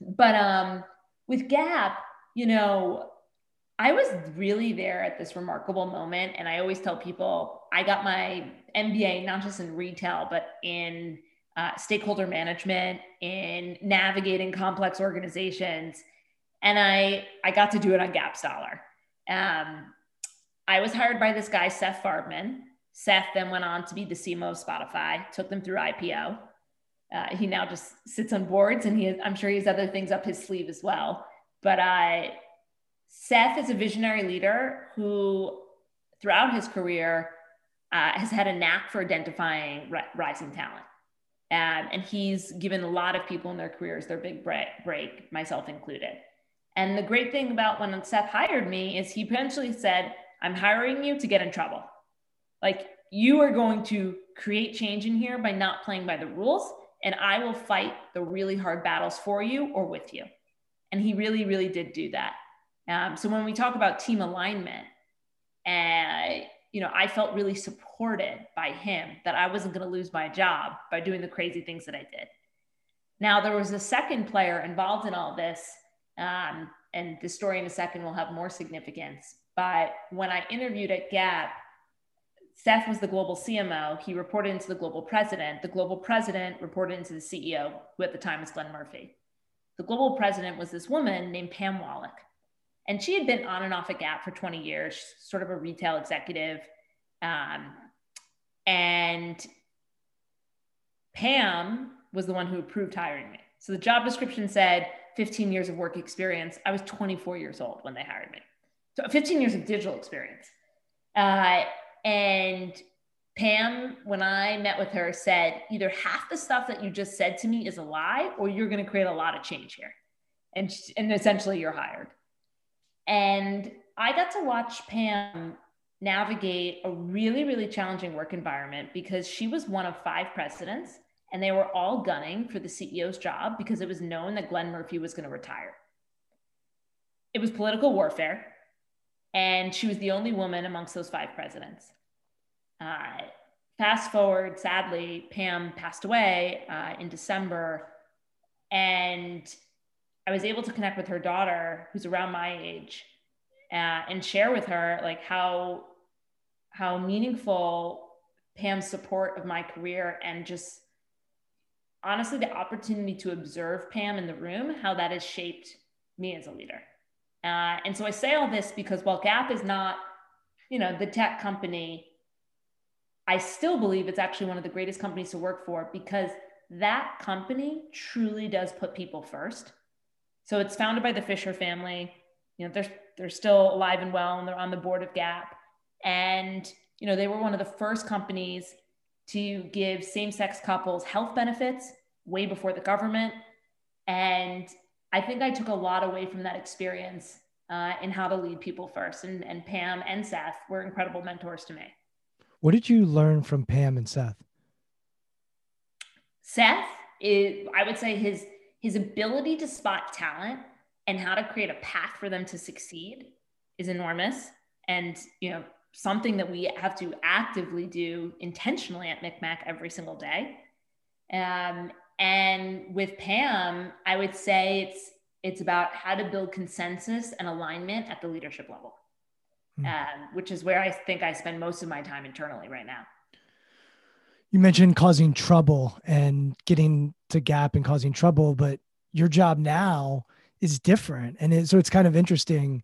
But um, with Gap, you know, I was really there at this remarkable moment. And I always tell people I got my MBA not just in retail, but in uh, stakeholder management, in navigating complex organizations and I I got to do it on Gap Dollar. Um, I was hired by this guy Seth Farbman. Seth then went on to be the CMO of Spotify. Took them through IPO. Uh, he now just sits on boards, and he has, I'm sure he has other things up his sleeve as well. But I, Seth is a visionary leader who, throughout his career, uh, has had a knack for identifying rising talent. Um, and he's given a lot of people in their careers their big break, break myself included. And the great thing about when Seth hired me is he eventually said, I'm hiring you to get in trouble. Like you are going to create change in here by not playing by the rules, and I will fight the really hard battles for you or with you. And he really, really did do that. Um, so when we talk about team alignment, uh, you know, I felt really supported by him that I wasn't going to lose my job by doing the crazy things that I did. Now there was a second player involved in all this um, and the story in a second will have more significance. But when I interviewed at Gap, Seth was the global CMO. He reported into the global president. The global president reported into the CEO, who at the time was Glenn Murphy. The global president was this woman named Pam Wallack. And she had been on and off at Gap for 20 years, sort of a retail executive. Um, and Pam was the one who approved hiring me. So the job description said 15 years of work experience. I was 24 years old when they hired me. So 15 years of digital experience. Uh, and Pam, when I met with her, said either half the stuff that you just said to me is a lie, or you're going to create a lot of change here. And, and essentially, you're hired. And I got to watch Pam navigate a really, really challenging work environment because she was one of five presidents and they were all gunning for the CEO's job because it was known that Glenn Murphy was going to retire. It was political warfare, and she was the only woman amongst those five presidents. Uh, fast forward, sadly, Pam passed away uh, in December, and I was able to connect with her daughter, who's around my age, uh, and share with her like how how meaningful Pam's support of my career and just honestly the opportunity to observe Pam in the room, how that has shaped me as a leader. Uh, and so I say all this because while Gap is not, you know, the tech company, I still believe it's actually one of the greatest companies to work for because that company truly does put people first. So it's founded by the Fisher family. You know, they're they're still alive and well, and they're on the board of Gap. And you know, they were one of the first companies to give same sex couples health benefits way before the government. And I think I took a lot away from that experience uh, in how to lead people first. And, and Pam and Seth were incredible mentors to me. What did you learn from Pam and Seth? Seth is, I would say, his his ability to spot talent and how to create a path for them to succeed is enormous, and you know something that we have to actively do intentionally at MikMak every single day. Um, and with Pam, I would say it's it's about how to build consensus and alignment at the leadership level, mm. um, which is where I think I spend most of my time internally right now. You mentioned causing trouble and getting to Gap and causing trouble, but your job now is different, and it, so it's kind of interesting.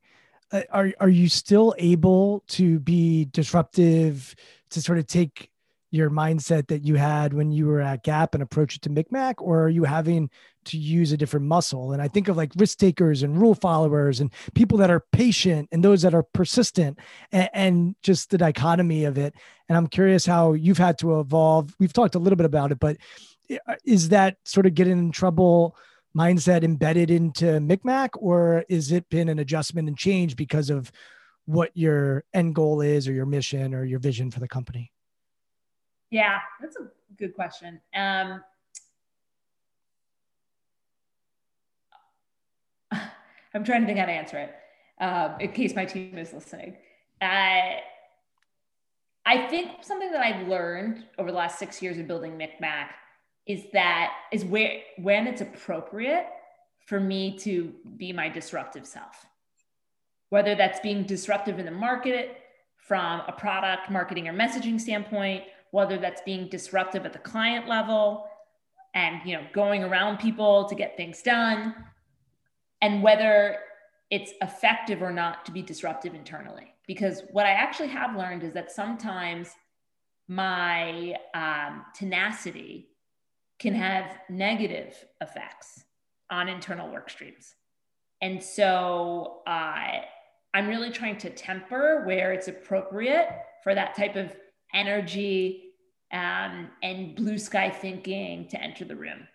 Uh, are are you still able to be disruptive to sort of take your mindset that you had when you were at Gap and approach it to MikMak, or are you having to use a different muscle? And I think of like risk takers and rule followers and people that are patient and those that are persistent and, and just the dichotomy of it. And I'm curious how you've had to evolve. We've talked a little bit about it, but is that sort of getting in trouble mindset embedded into MikMak, or is it been an adjustment and change because of what your end goal is or your mission or your vision for the company? Yeah, that's a good question. Um, [laughs] I'm trying to think how to answer it um, in case my team is listening. Uh, I think something that I've learned over the last six years of building MikMak is that is where when it's appropriate for me to be my disruptive self. Whether that's being disruptive in the market from a product, marketing, or messaging standpoint, whether that's being disruptive at the client level and you know going around people to get things done and whether it's effective or not to be disruptive internally because what i actually have learned is that sometimes my um, tenacity can have negative effects on internal work streams and so uh, i'm really trying to temper where it's appropriate for that type of energy um, and blue sky thinking to enter the room.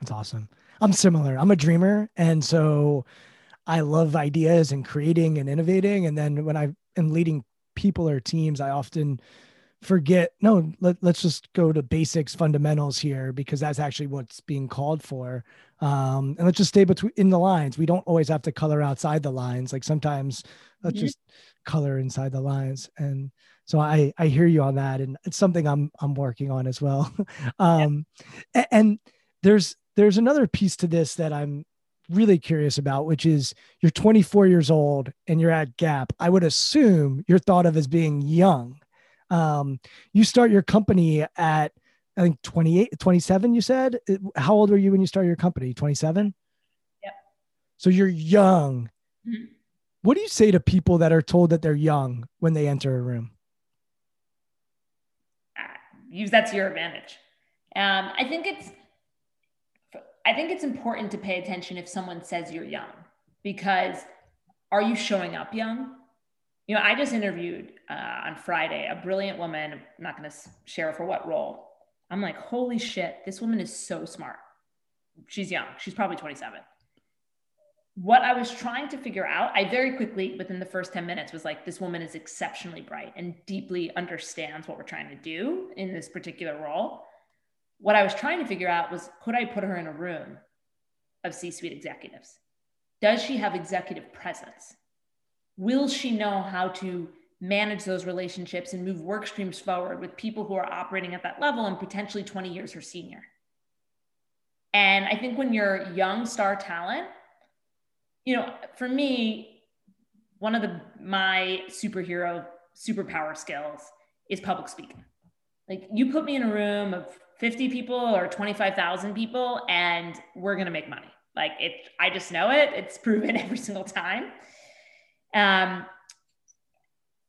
That's awesome. I'm similar. I'm a dreamer. And so I love ideas and creating and innovating. And then when I am leading people or teams, I often forget, no, let, let's just go to basics, fundamentals here, because that's actually what's being called for. Um, and let's just stay between in the lines. We don't always have to color outside the lines. Like sometimes let's mm-hmm. just color inside the lines. And so I I hear you on that, and it's something I'm I'm working on as well. [laughs] um, yeah. and there's there's another piece to this that I'm really curious about, which is you're 24 years old and you're at Gap. I would assume you're thought of as being young. Um, you start your company at I think 28, 27, you said. How old were you when you started your company? 27? Yep. So you're young. Mm-hmm. What do you say to people that are told that they're young when they enter a room? use that to your advantage. Um, I think it's I think it's important to pay attention if someone says you're young because are you showing up young? You know, I just interviewed uh, on Friday a brilliant woman. I'm not going to share for what role. I'm like, holy shit, this woman is so smart. She's young. She's probably 27 what I was trying to figure out, I very quickly, within the first 10 minutes, was like, this woman is exceptionally bright and deeply understands what we're trying to do in this particular role. What I was trying to figure out was could I put her in a room of C suite executives? Does she have executive presence? Will she know how to manage those relationships and move work streams forward with people who are operating at that level and potentially 20 years her senior? And I think when you're young star talent, you know, for me, one of the my superhero superpower skills is public speaking. Like you put me in a room of 50 people or 25,000 people and we're going to make money. Like it I just know it. It's proven [laughs] every single time. Um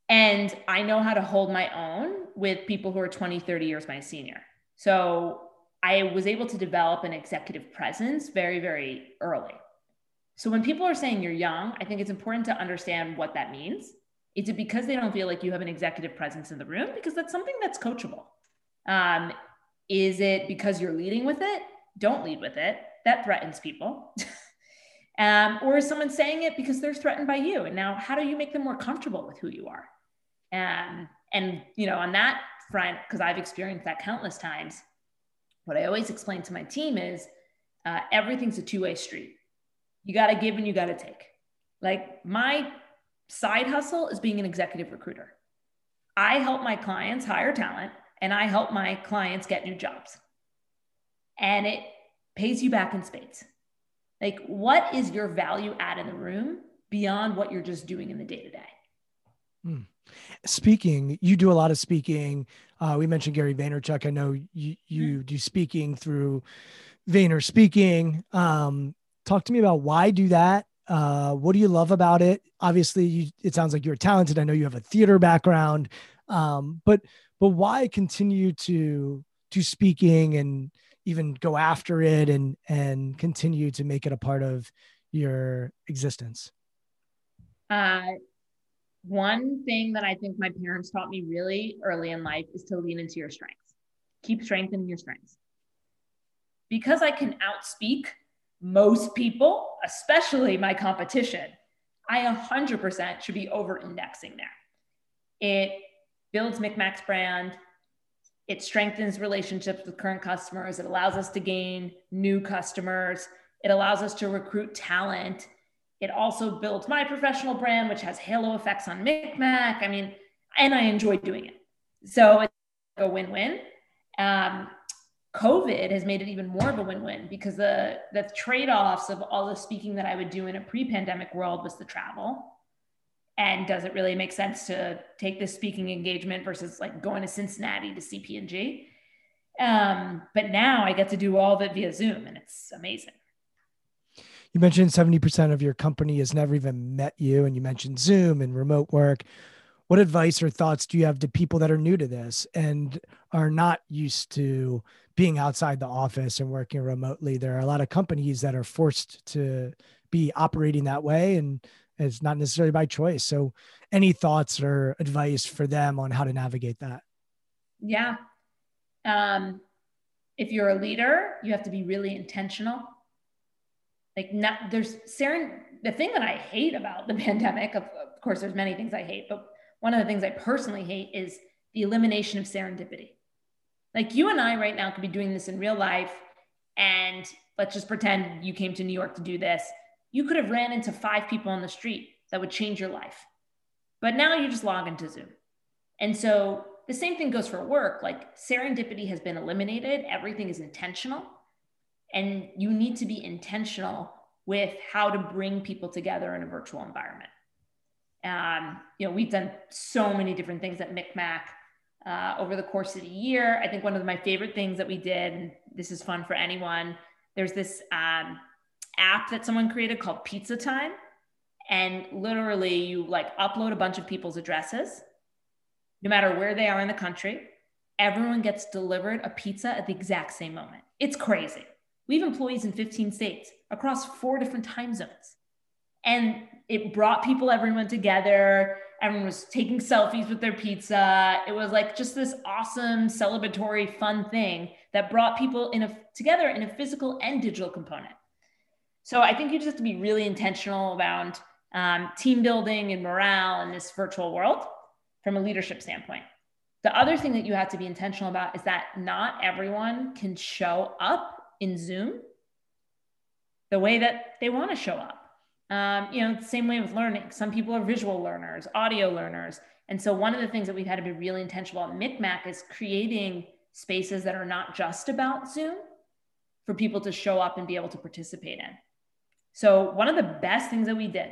and I know how to hold my own with people who are 20, 30 years my senior. So I was able to develop an executive presence very, very early. So when people are saying you're young, I think it's important to understand what that means. Is it because they don't feel like you have an executive presence in the room? Because that's something that's coachable. Um, is it because you're leading with it? Don't lead with it. That threatens people. [laughs] Um, or is someone saying it because they're threatened by you? And now, how do you make them more comfortable with who you are? Um, and you know, on that front, because I've experienced that countless times, what I always explain to my team is uh, everything's a two-way street. You got to give and you got to take. Like my side hustle is being an executive recruiter. I help my clients hire talent and I help my clients get new jobs. And it pays you back in spades. Like, what is your value add in the room beyond what you're just doing in the day to day? Speaking, you do a lot of speaking. Uh, we mentioned Gary Vaynerchuk. I know you, you mm-hmm. do speaking through Vayner Speaking. Um, talk to me about why do that uh, what do you love about it? Obviously, you, it sounds like you're talented. I know you have a theater background, um, but but why continue to to speaking and even go after it and and continue to make it a part of your existence? Uh, one thing that I think my parents taught me really early in life is to lean into your strengths. Keep strengthening your strengths. Because I can outspeak most people, especially my competition, I 100% should be over indexing there. It builds MikMak's brand. It strengthens relationships with current customers. It allows us to gain new customers. It allows us to recruit talent. It also builds my professional brand, which has halo effects on MikMak. I mean, and I enjoy doing it. So it's a win win. Um, COVID has made it even more of a win-win because the the trade-offs of all the speaking that I would do in a pre-pandemic world was the travel. And does it really make sense to take this speaking engagement versus like going to Cincinnati to CP&G? Um, but now I get to do all of it via Zoom, and it's amazing. You mentioned 70% of your company has never even met you, and you mentioned Zoom and remote work what advice or thoughts do you have to people that are new to this and are not used to being outside the office and working remotely there are a lot of companies that are forced to be operating that way and it's not necessarily by choice so any thoughts or advice for them on how to navigate that yeah um, if you're a leader you have to be really intentional like not there's seren the thing that i hate about the [laughs] pandemic of, of course there's many things i hate but one of the things I personally hate is the elimination of serendipity. Like you and I right now could be doing this in real life, and let's just pretend you came to New York to do this. You could have ran into five people on the street that would change your life. But now you just log into Zoom. And so the same thing goes for work. Like serendipity has been eliminated, everything is intentional. And you need to be intentional with how to bring people together in a virtual environment. Um, you know, we've done so many different things at MikMak uh, over the course of the year. I think one of my favorite things that we did, and this is fun for anyone, there's this um, app that someone created called Pizza Time. And literally, you like upload a bunch of people's addresses, no matter where they are in the country. Everyone gets delivered a pizza at the exact same moment. It's crazy. We have employees in 15 states across four different time zones. And it brought people, everyone together. Everyone was taking selfies with their pizza. It was like just this awesome, celebratory, fun thing that brought people in a, together in a physical and digital component. So I think you just have to be really intentional around um, team building and morale in this virtual world from a leadership standpoint. The other thing that you have to be intentional about is that not everyone can show up in Zoom the way that they want to show up. Um, you know, same way with learning. Some people are visual learners, audio learners. And so one of the things that we've had to be really intentional about at MikMak is creating spaces that are not just about Zoom for people to show up and be able to participate in. So one of the best things that we did,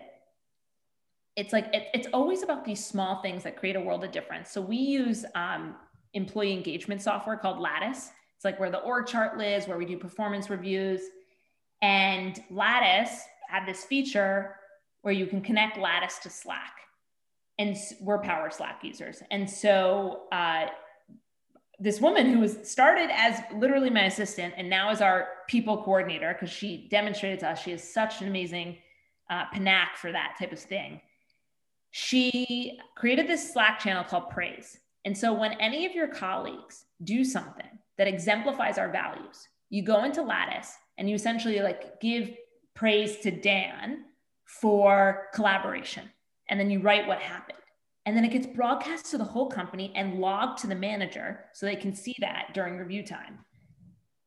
it's like it, it's always about these small things that create a world of difference. So we use um, employee engagement software called Lattice. It's like where the org chart lives, where we do performance reviews. And Lattice had this feature where you can connect Lattice to Slack. And we're Power Slack users. And so uh, this woman who was started as literally my assistant and now is our people coordinator because she demonstrated to us she has such an amazing uh, panache for that type of thing. She created this Slack channel called Praise. And so when any of your colleagues do something that exemplifies our values, you go into Lattice and you essentially like give praise to Dan for collaboration. And then you write what happened. And then it gets broadcast to the whole company and logged to the manager so they can see that during review time.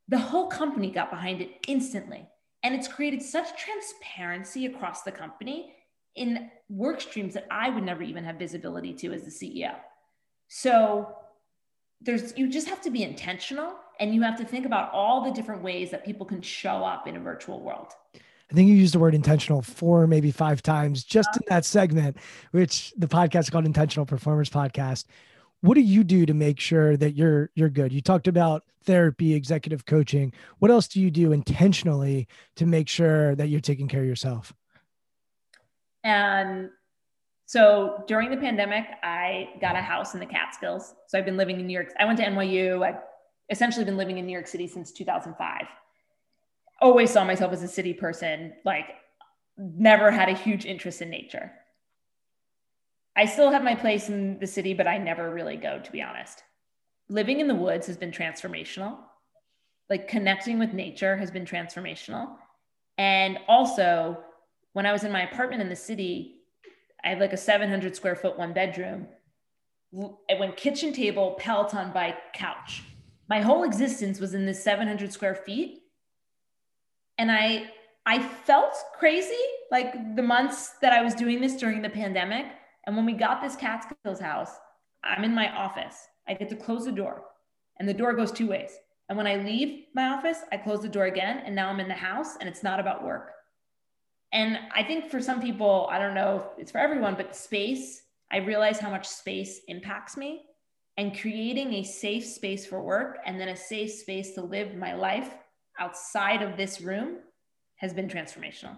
The whole company got behind it instantly. And it's created such transparency across the company in work streams that I would never even have visibility to as the CEO. So there's you just have to be intentional and you have to think about all the different ways that people can show up in a virtual world. I think you used the word intentional four, maybe five times just in that segment, which the podcast is called Intentional Performers Podcast. What do you do to make sure that you're you're good? You talked about therapy, executive coaching. What else do you do intentionally to make sure that you're taking care of yourself? And so during the pandemic, I got a house in the Catskills. So I've been living in New York. I went to NYU. I've essentially been living in New York City since 2005 always saw myself as a city person, like never had a huge interest in nature. I still have my place in the city, but I never really go, to be honest. Living in the woods has been transformational. Like connecting with nature has been transformational. And also, when I was in my apartment in the city, I have like a 700 square foot one bedroom. I went kitchen table, Peloton bike, couch. My whole existence was in this 700 square feet and I I felt crazy like the months that I was doing this during the pandemic. And when we got this Catskills house, I'm in my office. I get to close the door, and the door goes two ways. And when I leave my office, I close the door again, and now I'm in the house, and it's not about work. And I think for some people, I don't know if it's for everyone, but space, I realize how much space impacts me. And creating a safe space for work and then a safe space to live my life outside of this room has been transformational.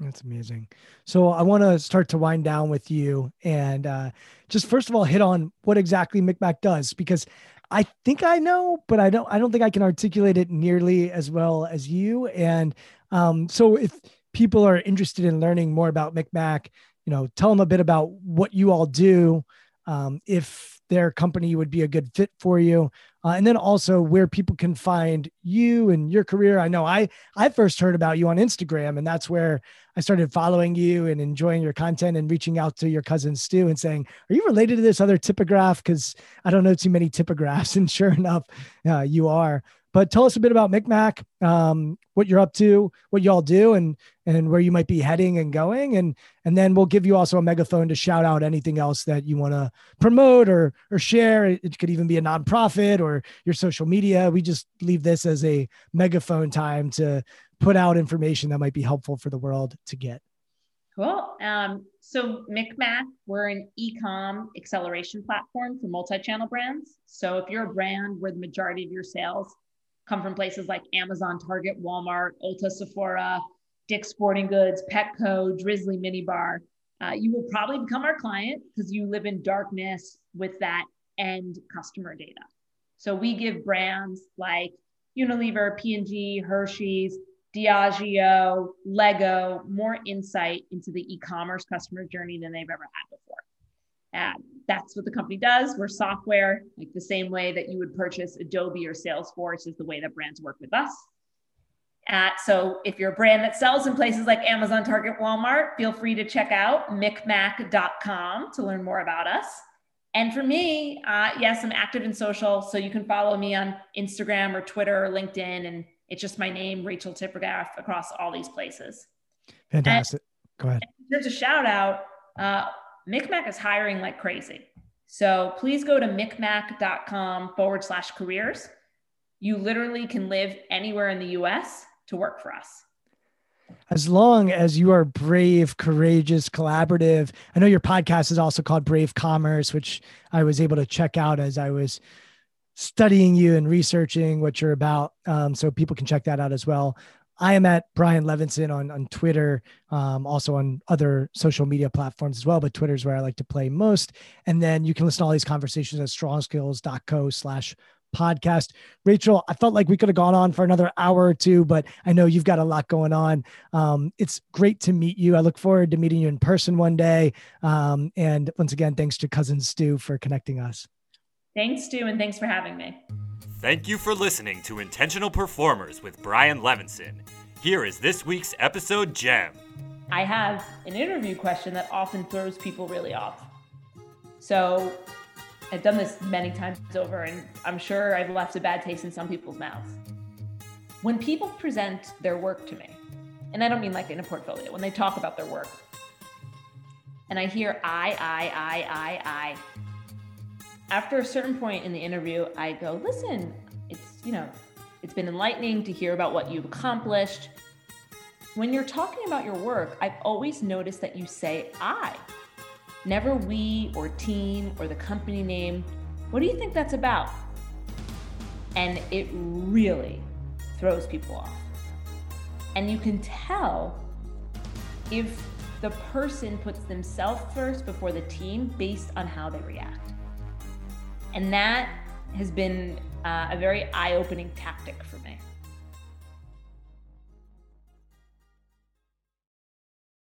That's amazing. So I want to start to wind down with you and uh, just first of all hit on what exactly MikMak does because I think I know, but I don't. I don't think I can articulate it nearly as well as you. And um, so if people are interested in learning more about MikMak, you know, tell them a bit about what you all do. Um, if their company would be a good fit for you. Uh, and then also where people can find you and your career. I know i i first heard about you on instagram and that's where i started following you and enjoying your content and reaching out to your cousin stu and saying are you related to this other Tipograph? Because i don't know too many Tipographs [laughs] and sure enough uh, you are but tell us a bit about MikMak, um, what you're up to, what y'all do, and and where you might be heading and going, and and then we'll give you also a megaphone to shout out anything else that you want to promote or or share. It could even be a nonprofit or your social media. We just leave this as a megaphone time to put out information that might be helpful for the world to get. Cool. Um, so MikMak, we're an e-com acceleration platform for multi-channel brands. So if you're a brand where the majority of your sales come from places like Amazon, Target, Walmart, Ulta, Sephora, Dick's Sporting Goods, Petco, Drizly Minibar. Uh, you will probably become our client because you live in darkness with that end customer data. So we give brands like Unilever, P&G, Hershey's, Diageo, Lego more insight into the e-commerce customer journey than they've ever had before. That's what the company does. We're software, like the same way that you would purchase Adobe or Salesforce is the way that brands work with us. Uh, so if you're a brand that sells in places like Amazon, Target, Walmart, feel free to check out mikmak.com to learn more about us. And for me, uh, yes, I'm active in social. So you can follow me on Instagram or Twitter or LinkedIn. And it's just my name, Rachel Tipograph, across all these places. Fantastic. And Go ahead. There's a shout out. Uh, MikMak is hiring like crazy. So please go to mikmak.com forward slash careers. You literally can live anywhere in the US to work for us. As long as you are brave, courageous, collaborative. I know your podcast is also called Brave Commerce, which I was able to check out as I was studying you and researching what you're about. Um, so people can check that out as well. I am at Brian Levinson on, on Twitter, um, also on other social media platforms as well, but Twitter is where I like to play most. And then you can listen to all these conversations at strongskills.co slash podcast. Rachel, I felt like we could have gone on for another hour or two, but I know you've got a lot going on. Um, it's great to meet you. I look forward to meeting you in person one day. Um, and once again, thanks to Cousin Stu for connecting us. Thanks, Stu, and thanks for having me. Thank you for listening to Intentional Performers with Brian Levinson. Here is this week's episode gem. I have an interview question that often throws people really off. So I've done this many times over, and I'm sure I've left a bad taste in some people's mouths. When people present their work to me, and I don't mean like in a portfolio, when they talk about their work, and I hear I, I, I, I, I, after a certain point in the interview, I go, listen, it's, you know, it's been enlightening to hear about what you've accomplished. When you're talking about your work, I've always noticed that you say I, never we or team or the company name. What do you think that's about? And it really throws people off. And you can tell if the person puts themselves first before the team based on how they react. And that has been uh, a very eye opening tactic for me.